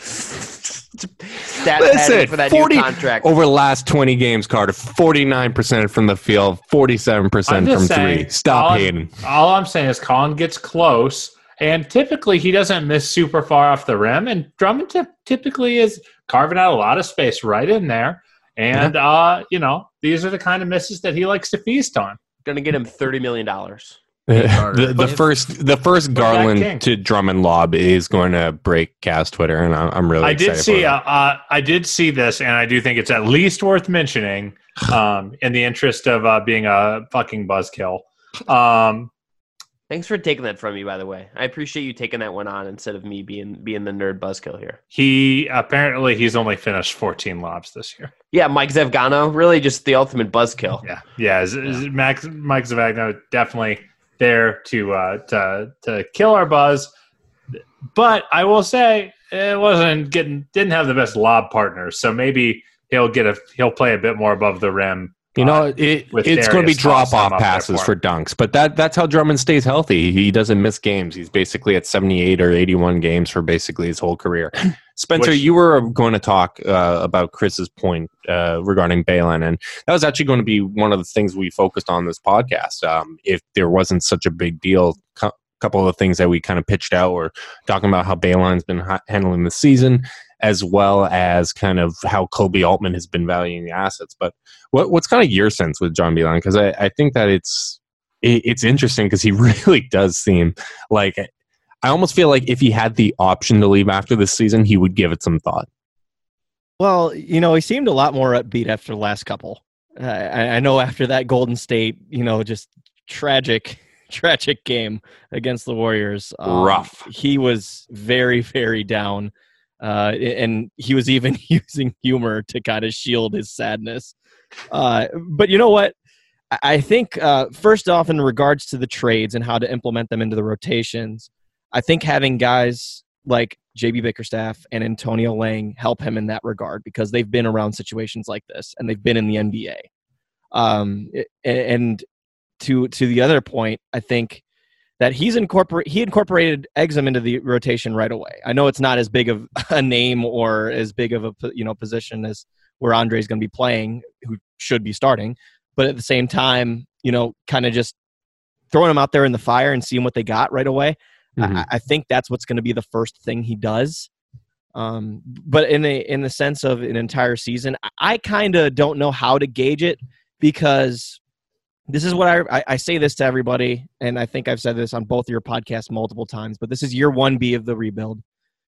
Stat Listen, for that 40 new contract. over the last 20 games, Carter, 49% from the field, 47% from just three. Stop all, hating. All I'm saying is Collin gets close, and typically he doesn't miss super far off the rim, and Drummond ty- typically is carving out a lot of space right in there. And uh, you know, these are the kind of misses that he likes to feast on. Gonna get him thirty million dollars. The the first the first Garland to Drummond lob is going to break Cavs Twitter, and I'm, I'm really I did excited see, uh, uh, I did see this, and I do think it's at least worth mentioning, um, in the interest of uh, being a fucking buzzkill. Um, Thanks for taking that from me, by the way. I appreciate you taking that one on instead of me being being the nerd buzzkill here. he apparently he's only finished 14 lobs this year. Yeah, Mike Zavagno, really just the ultimate buzzkill. Yeah, yeah. Z- Z- Max Mike Zavagno definitely there to uh, to to kill our buzz, but I will say it wasn't getting didn't have the best lob partner, So maybe he'll get a he'll play a bit more above the rim. You uh, know, it, it's going to be drop off passes for dunks, but that that's how Drummond stays healthy. He doesn't miss games. He's basically at 78 or 81 games for basically his whole career. Spencer, Which- you were going to talk uh, about Chris's point uh, regarding Beilein, and that was actually going to be one of the things we focused on this podcast. Um, if there wasn't such a big deal, a couple of the things that we kind of pitched out were talking about how Beilein's been ha- handling the season, as well as kind of how Koby Altman has been valuing the assets. But what, what's kind of your sense with John Beilein? Because I, I think that it's it, it's interesting because he really does seem like I almost feel like if he had the option to leave after this season, he would give it some thought. Well, you know, he seemed a lot more upbeat after the last couple. Uh, I, I know after that Golden State, you know, just tragic, tragic game against the Warriors. um, Rough. He was very, very down. Uh, and he was even using humor to kind of shield his sadness. Uh, but you know what? I- think, uh, first off, in regards to the trades and how to implement them into the rotations, I think having guys like JB Bickerstaff and Antonio Lang help him in that regard because they've been around situations like this and they've been in the NBA. Um, and to to the other point, I think that he's incorporate he incorporated Exum into the rotation right away. I know it's not as big of a name or as big of a you know position as where Andre's going to be playing, who should be starting, but at the same time, you know, kind of just throwing him out there in the fire and seeing what they got right away. Mhm. I, I think that's what's going to be the first thing he does. Um, but in a in the sense of an entire season, I, I kind of don't know how to gauge it because this is what I, I I say this to everybody, and I think I've said this on both of your podcasts multiple times. But this is year one B of the rebuild.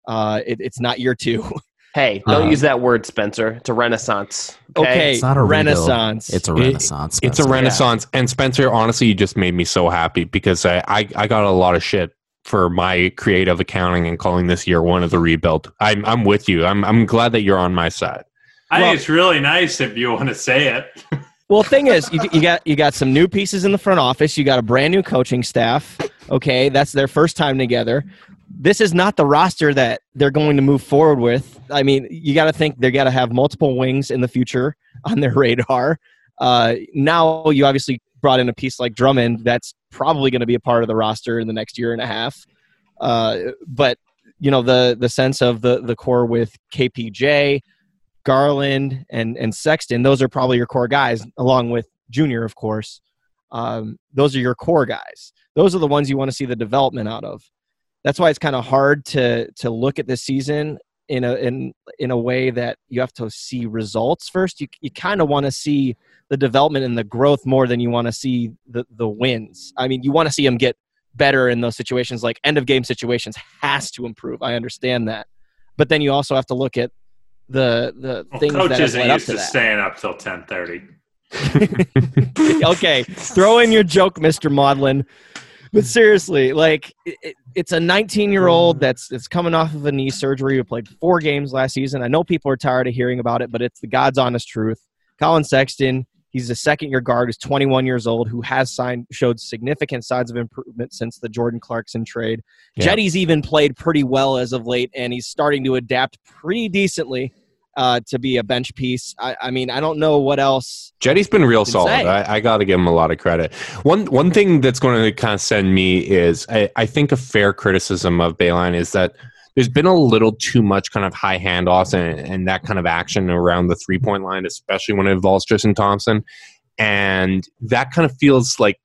Uh, it, it's not year two. Hey, don't Uh, use that word, Spencer. It's a renaissance. okay, It's not a rebuild. renaissance. It's a It- renaissance. It's a Spencer. renaissance. And Spencer, honestly, you just made me so happy because I, I, I got a lot of shit for my creative accounting and calling this year one of the rebuild. I'm, I'm with you. I'm, I'm glad that you're on my side. I Well- think it's really nice if you want to say it. Well, thing is, you, you got you got some new pieces in the front office. You got a brand new coaching staff. Okay, that's their first time together. This is not the roster that they're going to move forward with. I mean, you got to think they got to have multiple wings in the future on their radar. Uh, now you obviously brought in a piece like Drummond. That's probably going to be a part of the roster in the next year and a half. Uh, but you know the the sense of the the core with KPJ, Garland and and Sexton, those are probably your core guys, along with Junior, of course. Um, those are your core guys. Those are the ones you want to see the development out of. That's why it's kind of hard to to look at this season in a in in a way that you have to see results first. You you kind of want to see the development and the growth more than you want to see the the wins. I mean, you want to see them get better in those situations, like end of game situations has to improve. I understand that, but then you also have to look at the the Well, things coach have isn't up used to to staying up till ten thirty. okay, throw in your joke, Mister Maudlin. But seriously, like it, it- it's a 19 year old mm. that's that's coming off of a knee surgery who played four games last season. I know people are tired of hearing about it, but it's the God's honest truth. Collin Sexton, He's a second year guard who's 21 years old, who has signed showed significant signs of improvement since the Jordan Clarkson trade. Yeah. Jetty's even played pretty well as of late, and he's starting to adapt pretty decently uh, to be a bench piece. I, I mean, I don't know what else. Jetty's been real solid. I, I got to give him a lot of credit. One one thing that's going to kind of send me is I, I think a fair criticism of Beilein is that there's been a little too much kind of high handoffs and, and that kind of action around the three point line, especially when it involves Tristan Thompson, and that kind of feels like.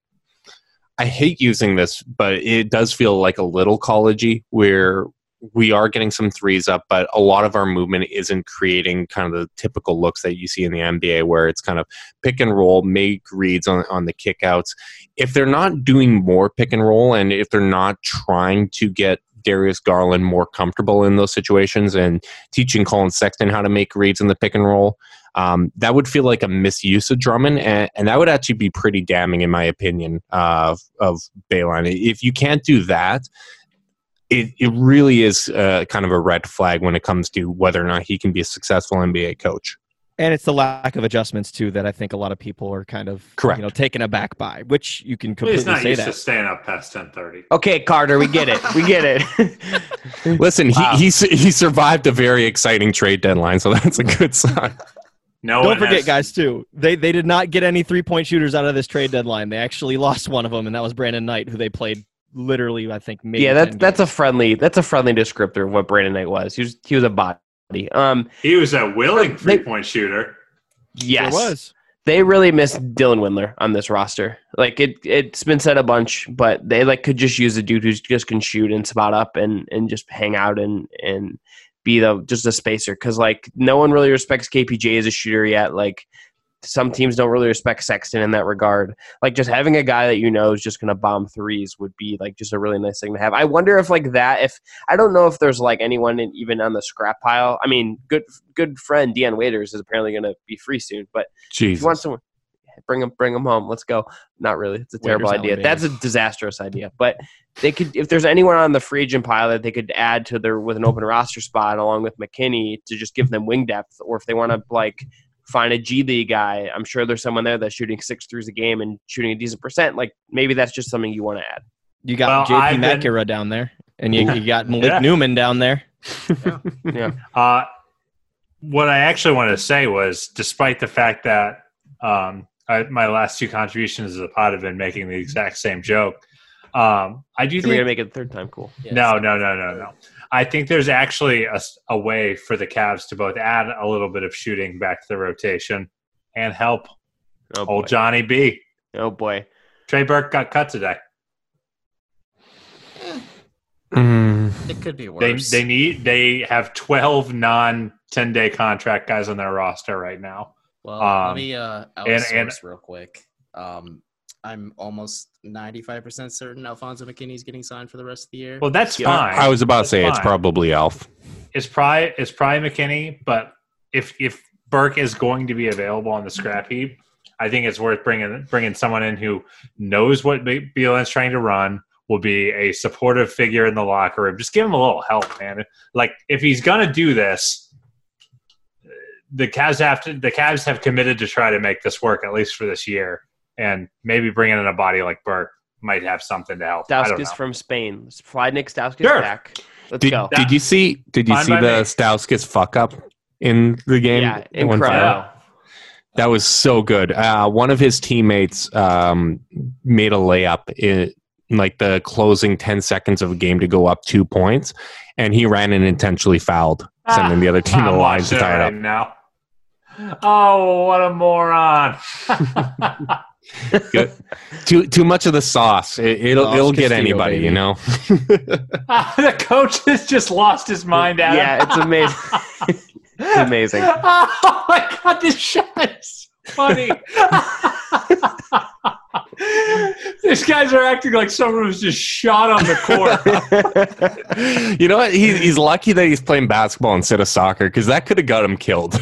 I hate using this, but it does feel like a little collegey where we are getting some threes up, but a lot of our movement isn't creating kind of the typical looks that you see in the NBA where it's kind of pick and roll, make reads on, on the kickouts. If they're not doing more pick and roll and if they're not trying to get Darius Garland more comfortable in those situations and teaching Collin Sexton how to make reads in the pick and roll, um, that would feel like a misuse of Drummond, and, and that would actually be pretty damning, in my opinion, of of Beilein. If you can't do that, it, it really is uh, kind of a red flag when it comes to whether or not he can be a successful NBA coach. And it's the lack of adjustments too that I think a lot of people are kind of Correct. you know taken aback by, which you can He's completely not say used that. to staying up past ten thirty. Okay, Carter, we get it. We get it. Listen, Wow. he, he he survived a very exciting trade deadline, so that's a good sign. No Don't forget, has- guys, too. They they did not get any three point shooters out of this trade deadline. They actually lost one of them, and that was Brandon Knight, who they played literally, I think, maybe. yeah, that's 10 that's a friendly that's a friendly descriptor of what Brandon Knight was. He was he was a body. Um, He was a willing They- three point shooter. yes, There was. they really missed Dylan Windler on this roster. Like it, it's been said a bunch, but they like could just use a dude who just can shoot and spot up and and just hang out and and be the just a spacer. Because like no one really respects KPJ as a shooter yet. Like some teams don't really respect Sexton in that regard. Like just having a guy that you know is just going to bomb threes would be like just a really nice thing to have. I wonder if like that if I don't know if there's like anyone in, even on the scrap pile. I mean, good good friend Dion Waiters is apparently going to be free soon, but if Jesus. you want someone, bring them, bring them home. Let's go. Not really. It's a terrible Waiters idea. That's a disastrous idea. But they could, if there's anyone on the free agent pile that they could add to their with an open roster spot along with McKinnie to just give them wing depth, or if they want to like find a G League guy, I'm sure there's someone there that's shooting six threes a game and shooting a decent percent. Like maybe that's just something you want to add. You got Well, JP I've been- down there, and you, you got Malik Yeah. Newman down there. Yeah. Uh, what I actually wanted to say was, despite the fact that um, I, my last two contributions to the pod have been making the exact same joke, um, I do think We're gonna make it the third time cool. no, no, no, no, no. I think there's actually a way for the Cavs to both add a little bit of shooting back to the rotation and help Oh old Johnny B. Oh boy. Trey Burke got cut today. Mm, It could be They worse. they need they have 12 non 10 day contract guys on their roster right now. well, um, let me uh, and- and- real quick. Um, I'm almost 95% certain Alfonso McKinnie's getting signed for the rest of the year. Well, that's Yeah. fine. I was about to That's say it's probably Alf. it's probably it's probably McKinnie, but if if Burke is going to be available on the scrap heap, I think it's worth bringing bringing someone in who knows what Beilein's trying to run, will be a supportive figure in the locker room. Just give him a little help, man. Like if he's gonna do this, the Cavs have to. The Cavs have committed to try to make this work at least for this year, and maybe bringing in a body like Burke might have something to help. I. Stauskas from Spain. Let's Fly Nik Stauskas Sure. back. Let's Did, go. did you see? Did you Fine see the me. Stauskas fuck up in the game? Yeah, incredible. time? That was so good. Uh, one of his teammates um, made a layup in like the closing 10 seconds of a game to go up two points, and he ran and intentionally fouled, sending the other team to I'm the line watching to tie it right up. now. Oh, what a moron! Good. Too too much of the sauce. It, it'll Sauce it'll get Castillo, anybody, baby. you know. the coach has just lost his mind. Adam. Yeah, it's amazing. it's amazing. oh my god, this shot is funny. These guys are acting like someone was just shot on the court. you know what? He, he's lucky that he's playing basketball instead of soccer because that could have got him killed.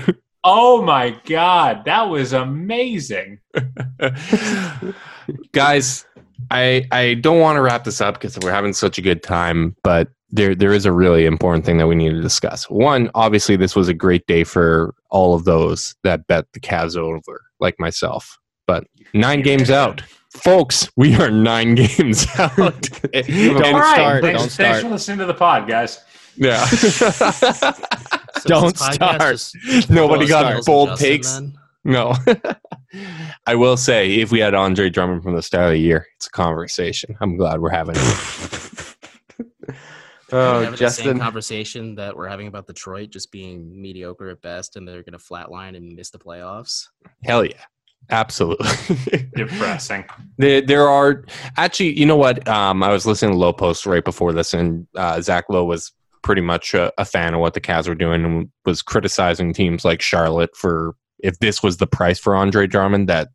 Oh my god, that was amazing. Guys, I I don't want to wrap this up because we're having such a good time, but there there is a really important thing that we need to discuss. One, obviously, this was a great day for all of those that bet the Cavs over, like myself. But nine games out, folks. We are nine games out. don't All start. Thanks, Don't start. thanks for listening to the pod, guys. Yeah. So Don't is this podcast start. just Nobody Will got Styles bold Justin, takes. then? No. I will say, if we had Andre Drummond from the start of the year, it's a conversation. I'm glad we're having it. Oh, having the same Justin. conversation that we're having about Detroit just being mediocre at best, and they're going to flatline and miss the playoffs. Hell yeah. Absolutely. Depressing. There, there are actually, you know what? Um, I was listening to Lowe Post right before this, and uh, Zach Lowe was pretty much a, a fan of what the Cavs were doing and was criticizing teams like Charlotte for if this was the price for Andre Drummond, that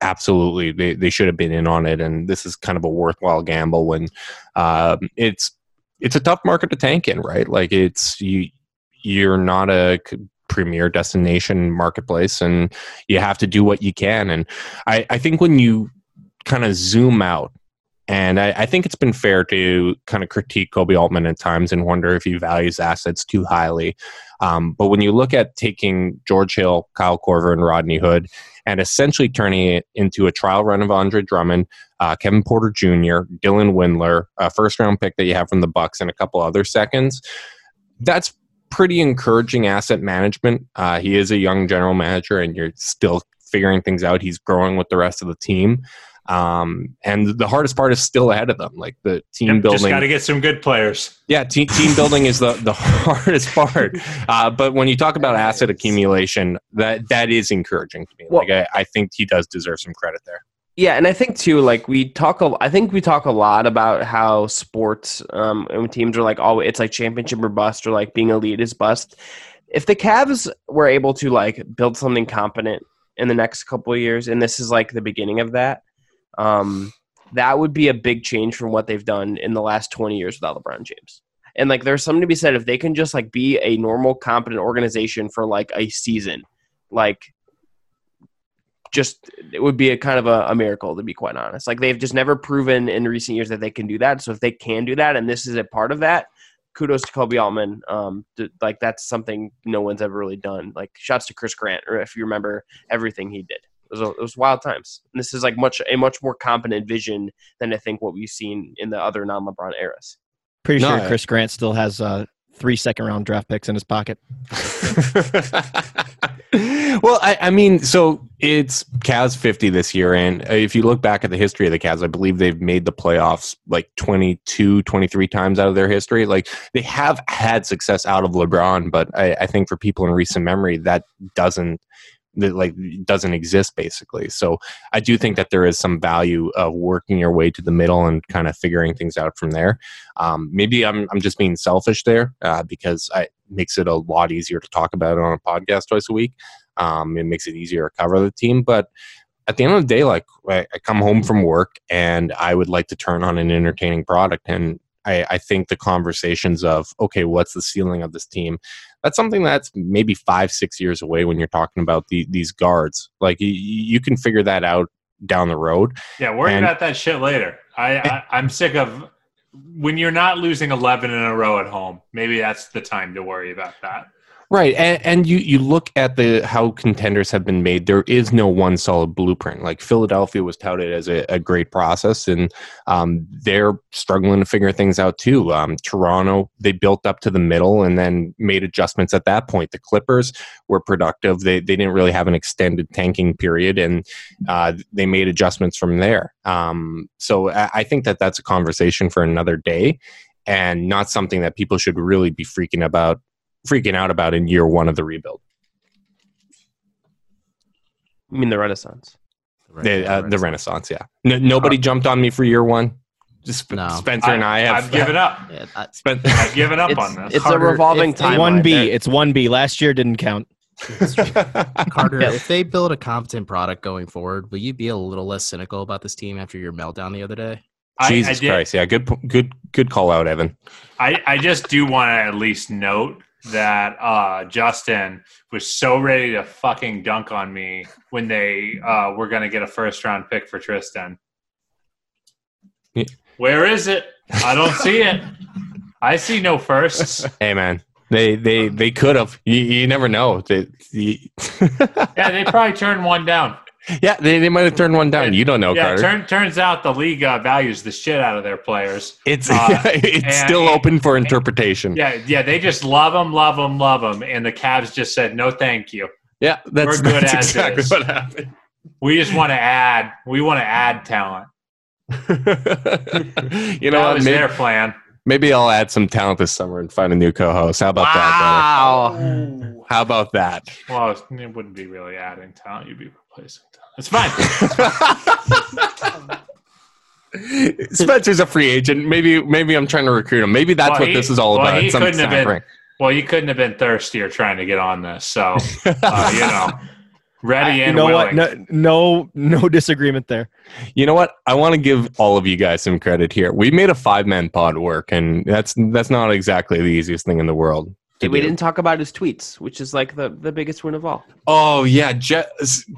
absolutely they, they should have been in on it. And this is kind of a worthwhile gamble when um, it's it's a tough market to tank in, right? Like it's you you're not a premier destination marketplace, and you have to do what you can. And I, I think when you kind of zoom out, and I, I think it's been fair to kind of critique Koby Altman at times and wonder if he values assets too highly. Um, but when you look at taking George Hill, Kyle Korver, and Rodney Hood, and essentially turning it into a trial run of Andre Drummond, uh, Kevin Porter Jr., Dylan Windler, a first round pick that you have from the Bucks, and a couple other seconds, that's pretty encouraging asset management. Uh, he is a young general manager, and you're still figuring things out. He's growing with the rest of the team. Um, and the hardest part is still ahead of them, like the team Yep, building. just got to get some good players. Yeah, team, team building is the, the hardest part. Uh, but when you talk about asset accumulation, that that is encouraging to me. Well- like I, I think he does deserve some credit there. Yeah, and I think too, like we talk, a, I think we talk a lot about how sports um, and teams are like, oh, it's like championship or bust, or like being elite is bust. If the Cavs were able to like build something competent in the next couple of years, and this is like the beginning of that, um, that would be a big change from what they've done in the last twenty years without LeBron James. And like, there's something to be said if they can just like be a normal, competent organization for like a season, like just it would be a kind of a, a miracle to be quite honest. Like they've just never proven in recent years that they can do that. So if they can do that, and this is a part of that, kudos to Koby Altman. Um, th- like that's something no one's ever really done. Like shouts to Chris Grant, or if you remember everything he did. It was, a, it was wild times. And this is like much a much more competent vision than I think what we've seen in the other non-LeBron eras. Pretty No, sure I- Chris Grant still has uh, three second round draft picks in his pocket. well, I, I mean, so it's Cavs 50 this year. And if you look back at the history of the Cavs, I believe they've made the playoffs like 22, 23 times out of their history. Like they have had success out of LeBron, but I, I think for people in recent memory, that doesn't. That like doesn't exist basically. So I do think that there is some value of working your way to the middle and kind of figuring things out from there. Um, maybe I'm I'm just being selfish there uh, because I, it makes it a lot easier to talk about it on a podcast twice a week. Um, it makes it easier to cover the team, but at the end of the day, like I, I come home from work and I would like to turn on an entertaining product, and I, I think the conversations of okay, what's the ceiling of this team? That's something that's maybe five, six years away when you're talking about the, these guards. Like you, you can figure that out down the road. Yeah, worry And- about that shit later. I, I I'm sick of when you're not losing 11 in a row at home. Maybe that's the time to worry about that. Right, and, and you you look at the how contenders have been made. There is no one solid blueprint. Like Philadelphia was touted as a, a great process, and um, they're struggling to figure things out too. Um, Toronto they built up to the middle and then made adjustments at that point. The Clippers were productive. They they didn't really have an extended tanking period, and uh, they made adjustments from there. Um, so I, I think that that's a conversation for another day, and not something that people should really be freaking about freaking out about in year one of the rebuild. I mean the Renaissance. The, uh, the Renaissance, yeah. No, nobody jumped on me for year one. Just Sp- No. Spencer and I have I've given up. Yeah, I, spent. I've given up on this. it's a revolving if- time. One B. It's one B. Last year didn't count. Carter, if they build a competent product going forward, will you be a little less cynical about this team after your meltdown the other day? I- I Jesus did- Christ! Yeah, good, good, good call out, Evan. I, I just do want to at least note that uh, Justin was so ready to fucking dunk on me when they uh, were going to get a first round pick for Tristan. Where is it? I don't see it. I see no firsts. Hey, man. They they they could have. You, you never know. They, you, Yeah, they probably turned one down. Yeah, they, they might have turned one down. You don't know, Yeah, Carter. turn, turns out the league uh, values the shit out of their players. it's uh, it's and- still open for interpretation. Yeah, yeah, they just love them, love them, love them, and the Cavs just said no, thank you. Yeah, that's, We're good that's as exactly what happened. We just want to add. We want to add talent. you know that what? was Maybe, their plan. maybe I'll add some talent this summer and find a new co-host. How about that? Wow. How about that? Well, it wouldn't be really adding talent. You'd be replacing talent. It's fine. Spencer's a free agent. Maybe maybe I'm trying to recruit him. Maybe that's Well, what he- this is all well, about. he couldn't have been- tampering. well, you couldn't have been thirstier trying to get on this. So, uh, you know, ready You and know willing. what? No, no, no disagreement there. You know what? I want to give all of you guys some credit here. We made a five man pod work, and that's that's not exactly the easiest thing in the world. To we do. didn't talk about his tweets, which is like the, the biggest win of all. Oh yeah, Je-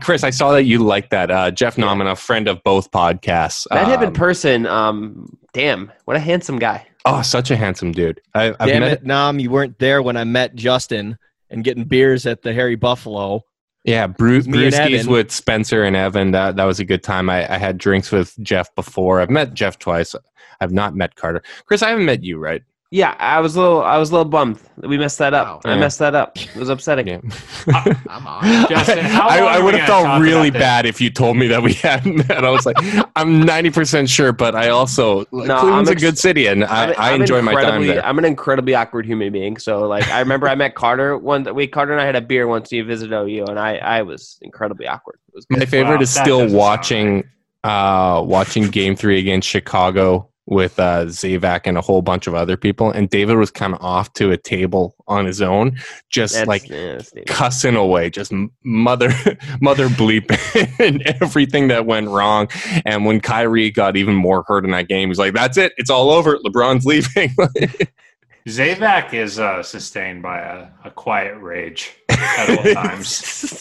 Chris, I saw that you liked that. Uh, Jeff Nauman, a friend of both podcasts. Met him in Um, person. Um, damn, what a handsome guy. Oh, such a handsome dude. I, I've Damn met. it, Nam, you weren't there when I met Justin and getting beers at the Harry Buffalo. Yeah, Bruce Brewskis with Spencer and Evan. That that was a good time. I, I had drinks with Jeff before. I've met Jeff twice. I've not met Carter. Chris, I haven't met you, right? Yeah, I was a little, I was a little bummed that we messed that up. Wow. I Yeah. messed that up. It was upsetting. Yeah. I'm on. Justin, how I, long I are would have gonna felt really about this? bad if you told me that we hadn't met. I was like, I'm 90% sure, but I also like, No, Cleveland's I'm a good city, and I, I'm- I I'm enjoy my time incredibly- there. I'm an incredibly awkward human being. So like, I remember I met Carter one. We Carter and I had a beer once. He visited OU, and I I was incredibly awkward. It was My favorite Wow, is that still doesn't sound watching uh, watching Game Three against Chicago with uh, Zavac and a whole bunch of other people, and David was kind of off to a table on his own, just That's- like yeah, cussing away, just mother mother bleep and everything that went wrong. And when Kyrie got even more hurt in that game, he's like, "That's it, it's all over. LeBron's leaving." Zavac is uh, sustained by a, a quiet rage at all times.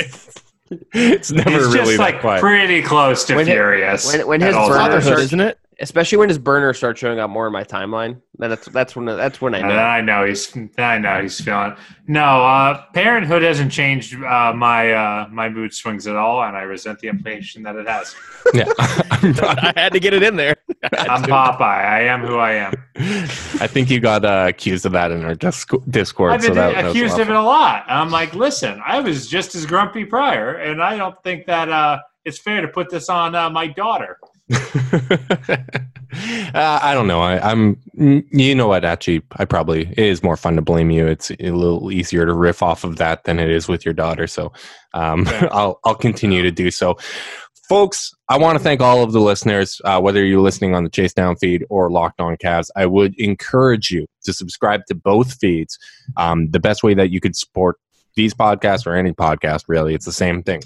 it's never He's really just that like quiet. pretty close to When it- furious. when- when at his all burner times. Isn't it? Especially when his burner starts showing up more in my timeline. Then that's that's when that's when I know. I know he's. I know he's feeling. No, uh, parenthood hasn't changed uh, my uh, my mood swings at all, and I resent the implication that it has. yeah, I'm not- I had to get it in there. I'm Popeye. I am who I am. I think you got uh, accused of that in our Discord. I've been that, that accused of it a lot. I'm like, listen, I was just as grumpy prior, and I don't think that uh, it's fair to put this on uh, my daughter. uh, I don't know. I, I'm. mm, You know what? Actually, I probably it is more fun to blame you. It's a little easier to riff off of that than it is with your daughter. So, um. I'll I'll continue to do so. Folks, I want to thank all of the listeners, uh, whether you're listening on the Chase Down feed or Locked On Cavs. I would encourage you to subscribe to both feeds. Um, the best way that you could support these podcasts or any podcast, really, it's the same thing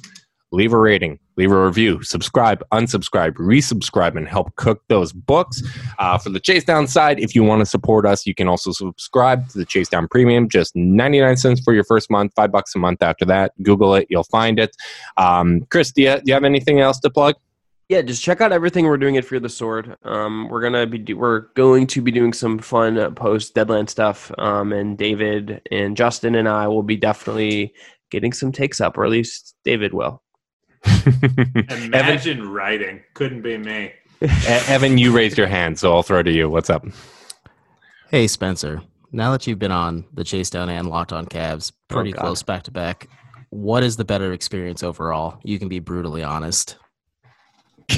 leave a rating, leave a review, subscribe, unsubscribe, resubscribe, and help cook those books. Uh, for the Chase Down side, if you want to support us, you can also subscribe to the Chase Down Premium, just 99 cents for your first month, five bucks a month after that. Google it, you'll find it. Um, Chris, do you, do you have anything else to plug? Yeah, just check out everything we're doing at Fear the Sword. Um, we're gonna be do- we're going to be doing some fun uh, post deadline stuff. Um, and David and Justin and I will be definitely getting some takes up, or at least David will. Evan, Imagine writing. Couldn't be me. Evan, you raised your hand, so I'll throw it to you. What's up? Hey, Spencer. Now that you've been on the Chase Down and Locked On Cavs pretty Oh, close back to back, what is the better experience overall? You can be brutally honest.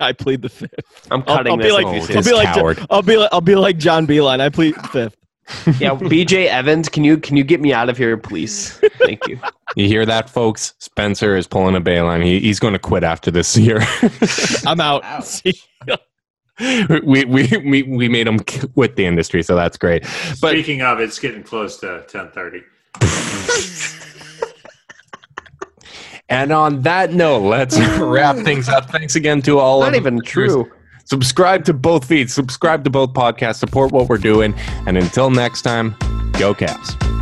I plead the fifth. I'm I'll, cutting I'll be this. like, Oh, I'll be like, coward. I'll be like, I'll be like John Beilein. I plead fifth. Yeah, BJ Evans, can you can you get me out of here, please? Thank you. You hear that, folks? Spencer is pulling a Beilein. He, he's going to quit after this year. I'm out. We, we, we, we made him quit the industry, so that's great. But Speaking of, it's getting close to 10:30. And on that note, let's wrap things up. Thanks again to all Not of even the listeners. true. Subscribe to both feeds, subscribe to both podcasts, support what we're doing. And until next time, go Cavs.